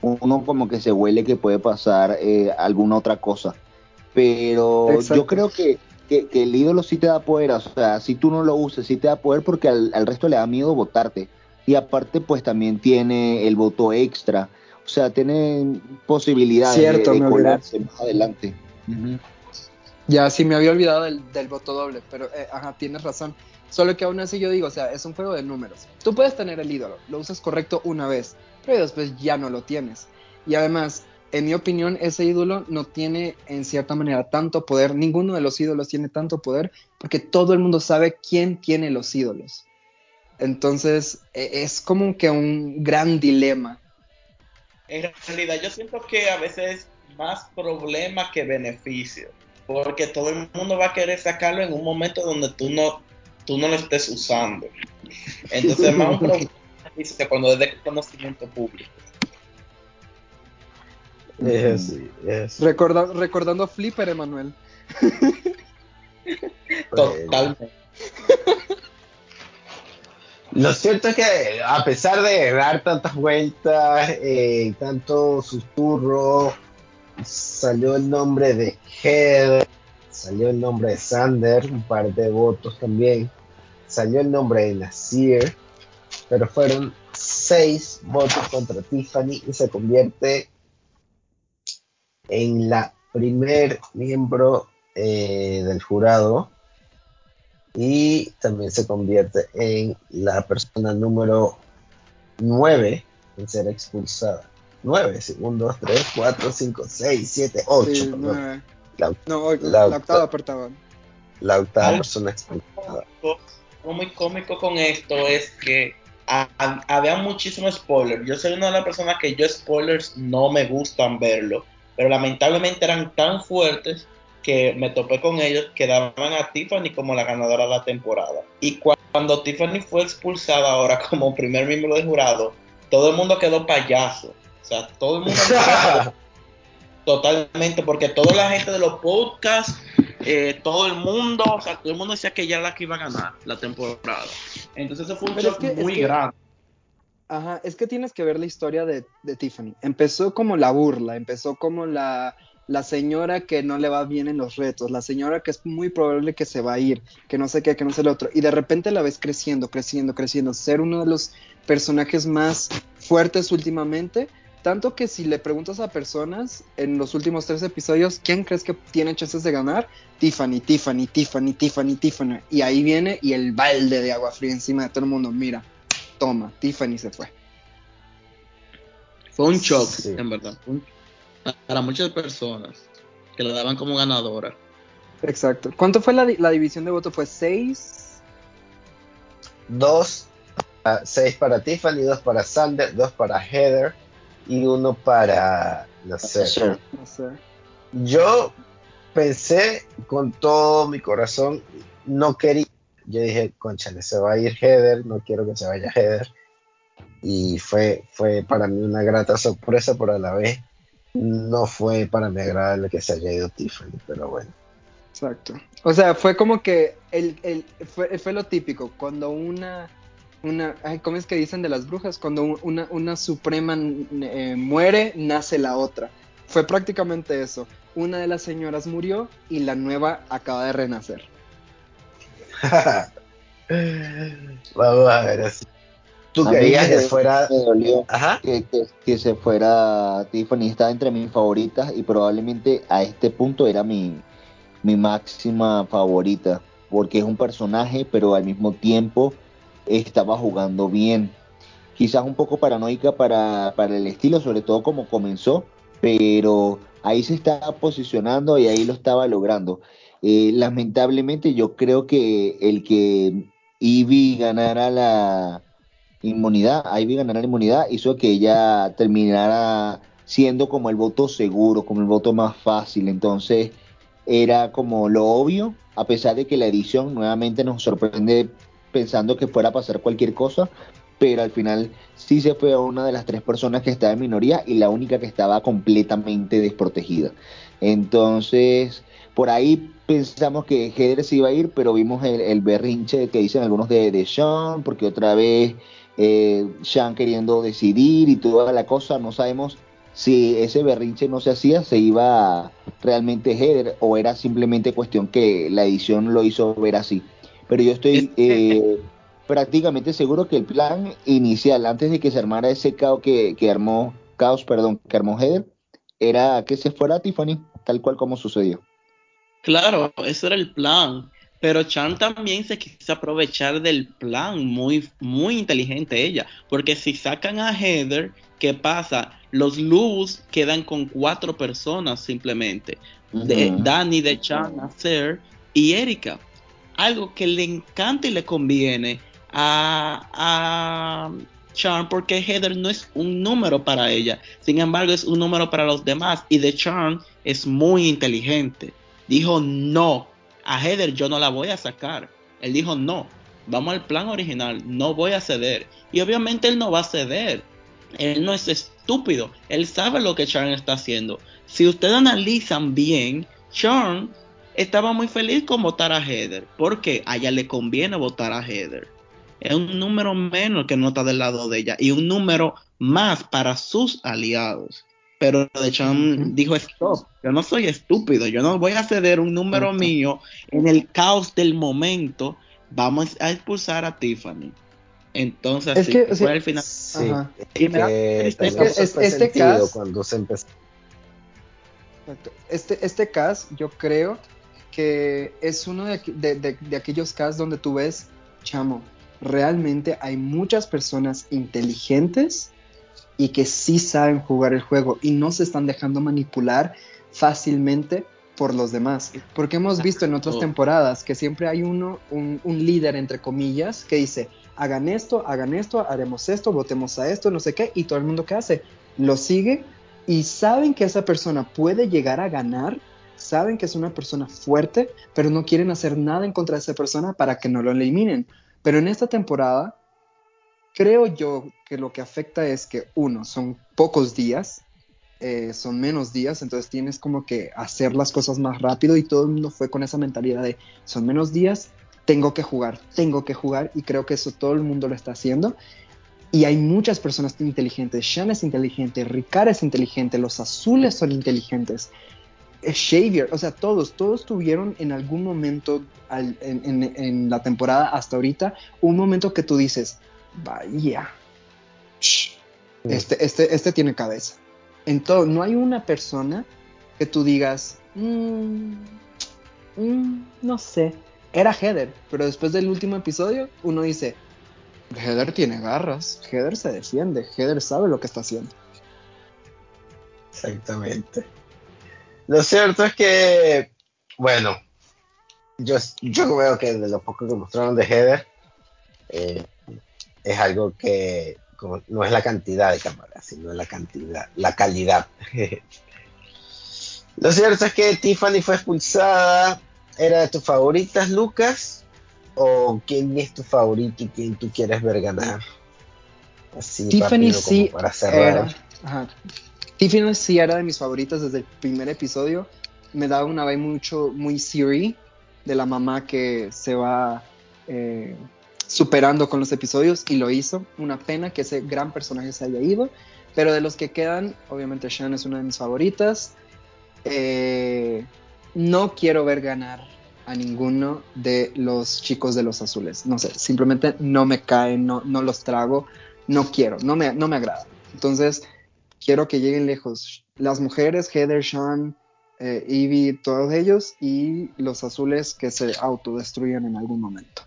uno como que se huele que puede pasar eh, alguna otra cosa. Pero yo creo que, que, el ídolo sí te da poder, o sea, si tú no lo usas, sí te da poder porque al, resto le da miedo votarte. Y aparte, pues también tiene el voto extra. O sea, tiene posibilidades de, colarse más adelante. Ya, sí me había olvidado del, voto doble, pero eh, ajá, tienes razón. Solo que aún así yo digo, o sea, es un juego de números. Tú puedes tener el ídolo, lo usas correcto una vez, pero después ya no lo tienes. Y además, en mi opinión, ese ídolo no tiene en cierta manera tanto poder, ninguno de los ídolos tiene tanto poder, porque todo el mundo sabe quién tiene los ídolos. Entonces, e, es como que un gran dilema. En realidad, yo siento que a veces más problema que beneficio, porque todo el mundo va a querer sacarlo en un momento donde tú no, tú no lo estés usando. Entonces, más un problema cuando es de conocimiento público. Es recordando Flipper, Emanuel. Totalmente. Lo cierto es que a pesar de dar tantas vueltas, eh, tanto susurro, salió el nombre de Head, salió el nombre de Sander, un par de votos también, salió el nombre de Nasir, pero fueron seis votos contra Tiffany y se convierte en la primer miembro eh, del jurado y también se convierte en la persona número 9 en ser expulsada. 9, 1, 2, 3, 4, 5, 6, 7, 8. La, no, la, octava, La octava persona expulsada. Lo muy cómico con esto es que había muchísimos spoilers. Yo soy una de las personas que yo spoilers no me gustan verlo pero lamentablemente eran tan fuertes que me topé con ellos que daban a Tiffany como la ganadora de la temporada. Y cuando Tiffany fue expulsada ahora como primer miembro del jurado, todo el mundo quedó payaso. O sea, todo el mundo... totalmente, porque toda la gente de los podcasts, eh, todo el mundo, o sea, todo el mundo decía que era la que iba a ganar la temporada. Entonces eso fue un shock muy grande. Ajá, es que tienes que ver la historia de, Tiffany. Empezó como la burla, empezó como la, la, señora que no le va bien en los retos, la señora que es muy probable que se va a ir, que no sé qué, que no sé lo otro. Y de repente la ves creciendo, creciendo, creciendo, ser uno de los personajes más fuertes últimamente. Tanto que si le preguntas a personas en los últimos tres episodios, ¿quién crees que tiene chances de ganar? Tiffany, Tiffany, Tiffany, Tiffany, Tiffany. Y ahí viene y el balde de agua fría encima de todo el mundo. Mira, toma, Tiffany se fue. Fue un shock, en verdad. para muchas personas que la daban como ganadora. Exacto. ¿Cuánto fue la, división de votos? ¿Fue seis? Dos, uh, seis para Tiffany, dos para Sander, dos para Heather y uno para sé. Yo pensé con todo mi corazón, no quería yo dije, conchale, se va a ir Heather, no quiero que se vaya Heather. Y fue, fue para mí una grata sorpresa, pero a la vez no fue para mí agradable que se haya ido Tiffany, pero bueno. Exacto. O sea, fue como que el, el, fue, fue lo típico, cuando una, una, ay, ¿cómo es que dicen de las brujas? Cuando una, una suprema eh, muere, nace la otra. Fue prácticamente eso. Una de las señoras murió y la nueva acaba de renacer. Vamos a ver así. ¿Tú A me- que fuera... Me dolió Ajá. que, que- que se fuera Tiffany, está entre mis favoritas y probablemente a este punto era mi, mi máxima favorita, porque es un personaje, pero al mismo tiempo estaba jugando bien. Quizás un poco paranoica para, para el estilo, sobre todo como comenzó, pero ahí se estaba posicionando y ahí lo estaba logrando. Eh, lamentablemente yo creo que el que Ivy ganara la inmunidad, Ivy ganara la inmunidad hizo que ella terminara siendo como el voto seguro, como el voto más fácil. Entonces era como lo obvio, a pesar de que la edición nuevamente nos sorprende pensando que fuera a pasar cualquier cosa, pero al final sí se fue a una de las tres personas que estaba en minoría y la única que estaba completamente desprotegida. Entonces, por ahí pensamos que Heather se iba a ir, pero vimos el, berrinche que dicen algunos de, de Sean, porque otra vez eh, Sean queriendo decidir y toda la cosa, no sabemos si ese berrinche no se hacía, se iba realmente Heather o era simplemente cuestión que la edición lo hizo ver así. Pero yo estoy eh, prácticamente seguro que el plan inicial, antes de que se armara ese caos que, que armó, caos, perdón, que armó Heather, era que se fuera Tiffany, tal cual como sucedió. Claro, eso era el plan. Pero Chan también se quiso aprovechar del plan, muy, muy inteligente ella. Porque si sacan a Heather, ¿qué pasa? Los Luz quedan con cuatro personas simplemente. De. Danny, de Chan, Nacer y Erika. Algo que le encanta y le conviene a, a Chan porque Heather no es un número para ella. Sin embargo, es un número para los demás. Y de Chan es muy inteligente. Dijo no. A Heather yo no la voy a sacar. Él dijo no. Vamos al plan original. No voy a ceder. Y obviamente él no va a ceder. Él no es estúpido. Él sabe lo que Chan está haciendo. Si ustedes analizan bien, Chan estaba muy feliz con votar a Heather. Porque a ella le conviene votar a Heather. Es un número menos que no está del lado de ella. Y un número más para sus aliados. Pero de Chan Ujú. dijo stop. Yo no soy estúpido. Yo no voy a ceder un número Exacto. mío en el caos del momento. Vamos a expulsar a Tiffany. Entonces, Es que, fue al final. Sí, Ajá. Y me que Es este sentido cast- cuando se empezó. Exacto. Este, este cast, yo creo que es uno de, de- de- de aquellos casts donde tú ves, chamo, realmente hay muchas personas inteligentes y que sí saben jugar el juego y no se están dejando manipular fácilmente por los demás. Porque hemos visto en otras Oh. temporadas que siempre hay uno, un, un líder, entre comillas, que dice, hagan esto, hagan esto, haremos esto, votemos a esto, no sé qué, y todo el mundo que hace, lo sigue y saben que esa persona puede llegar a ganar, saben que es una persona fuerte, pero no quieren hacer nada en contra de esa persona para que no lo eliminen. Pero en esta temporada, creo yo que lo que afecta es que, uno, son pocos días, eh, son menos días, entonces tienes como que hacer las cosas más rápido y todo el mundo fue con esa mentalidad de, son menos días, tengo que jugar, tengo que jugar y creo que eso todo el mundo lo está haciendo. Y hay muchas personas inteligentes. Shan es inteligente, Ricard es inteligente, los azules son inteligentes. Xavier, o sea, todos, todos tuvieron en algún momento al- en, en- en la temporada hasta ahorita un momento que tú dices, vaya, este, este, este tiene cabeza. Entonces, no hay una persona que tú digas, "Mm, mm, no sé, era Heather, pero después del último episodio uno dice, Heather tiene garras, Heather se defiende, Heather sabe lo que está haciendo. Exactamente. Lo cierto es que, bueno, yo, yo veo que de lo poco que mostraron de Heather, eh, es algo que como, no es la cantidad de cámaras, sino la cantidad, la calidad. lo cierto es que Tiffany fue expulsada. ¿Era de tus favoritas, Lucas? ¿O quién es tu favorito y quién tú quieres ver ganar? Así Tiffany sí para cerrar. era, ajá. Tiffany sí era de mis favoritas desde el primer episodio. Me daba una vibe mucho, muy Siri, de la mamá que se va, eh, superando con los episodios y lo hizo. Una pena que ese gran personaje se haya ido. Pero de los que quedan, obviamente Shan es una de mis favoritas. Eh, no quiero ver ganar a ninguno de los chicos de los azules. No sé, simplemente no me caen, no, no los trago, no quiero, no me, no me agrada. Entonces, quiero que lleguen lejos. Las mujeres, Heather, Sean, eh, Evie, todos ellos, y los azules que se autodestruyan en algún momento.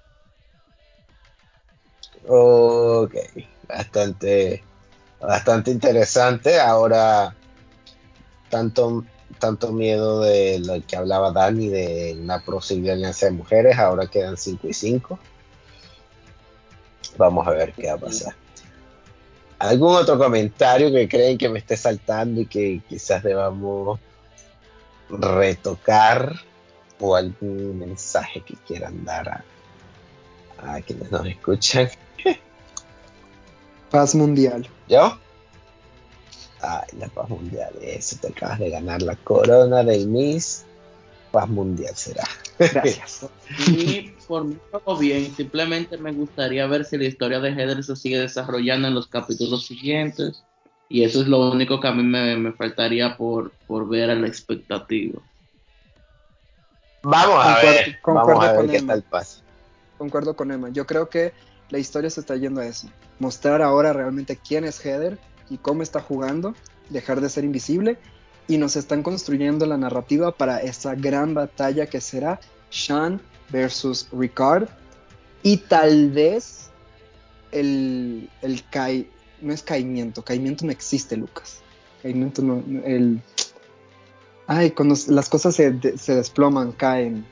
Ok, bastante, bastante interesante. Ahora, tanto tanto miedo de lo que hablaba Dani de la posible alianza de mujeres, ahora quedan 5 y 5. Vamos a ver qué va a pasar. ¿Algún otro comentario que creen que me esté saltando y que quizás debamos retocar? ¿O algún mensaje que quieran dar a, a quienes nos escuchan? Paz mundial. ¿Yo? Ay, la paz mundial, eso, te acabas de ganar la corona del Miss. Paz mundial será. Gracias. y por mí todo bien, simplemente me gustaría ver si la historia de Heather se sigue desarrollando en los capítulos siguientes. Y eso es lo único que a mí me, faltaría por, por ver a la expectativa. Vamos a ver, vamos a ver qué tal pasa. Concuerdo con Emma. Yo creo que la historia se está yendo a eso. Mostrar ahora realmente quién es Heather y cómo está jugando, dejar de ser invisible y nos están construyendo la narrativa para esa gran batalla que será Sean versus Ricard y tal vez el, el no es caimiento, caimiento no existe Lucas, caimiento no, el, ay, cuando las cosas se, se desploman, caen,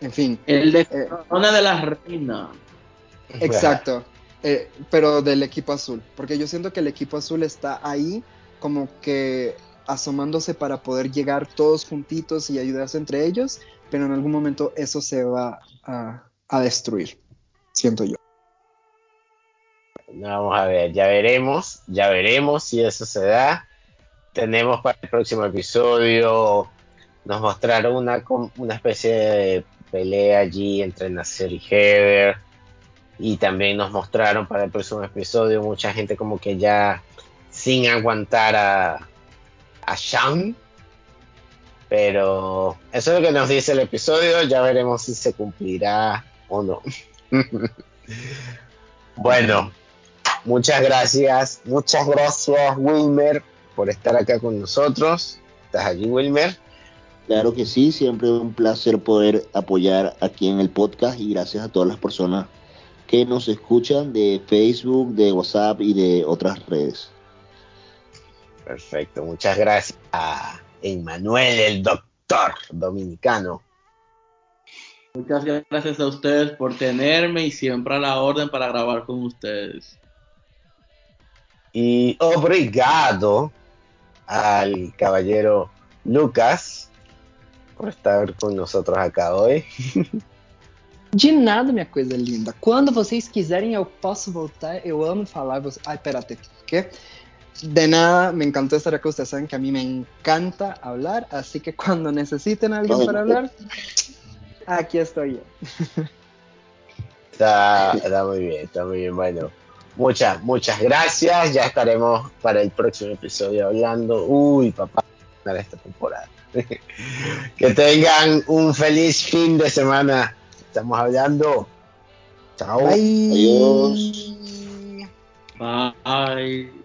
en fin. El de eh, de la reina. Exacto. Eh, pero del equipo azul, porque yo siento que el equipo azul está ahí como que asomándose para poder llegar todos juntitos y ayudarse entre ellos, pero en algún momento eso se va a, destruir, siento yo. Vamos a ver, ya veremos, ya veremos si eso se da. Tenemos para el próximo episodio, nos mostraron una, una especie de pelea allí entre Nasser y Heather y también nos mostraron para el próximo episodio mucha gente como que ya sin aguantar a, a Shang. Pero eso es lo que nos dice el episodio, ya veremos si se cumplirá o no. bueno, muchas gracias, muchas gracias Wilmer por estar acá con nosotros. ¿Estás allí Wilmer? Claro que sí, siempre un placer poder apoyar aquí en el podcast y gracias a todas las personas que nos escuchan de Facebook, de WhatsApp y de otras redes. Perfecto, muchas gracias a Emmanuel, el doctor dominicano. Muchas gracias a ustedes por tenerme y siempre a la orden para grabar con ustedes. Y obrigado al caballero Lucas por estar con nosotros acá hoy. De nada, minha coisa linda. Quando vocês quiserem, eu posso voltar. Eu amo falar. Ay, espérate. ¿Qué? De nada, me encantó estar acá. Ustedes saben que a mí me encanta hablar. Así que cuando necesiten a alguien para hablar, aquí estoy yo. Está, está muy bien, está muy bien. Bueno, muchas, muchas gracias. Ya estaremos para el próximo episodio hablando. Uy, papá, para esta temporada. que tengan un feliz fin de semana. Estamos hablando. Chao. Adiós. Bye.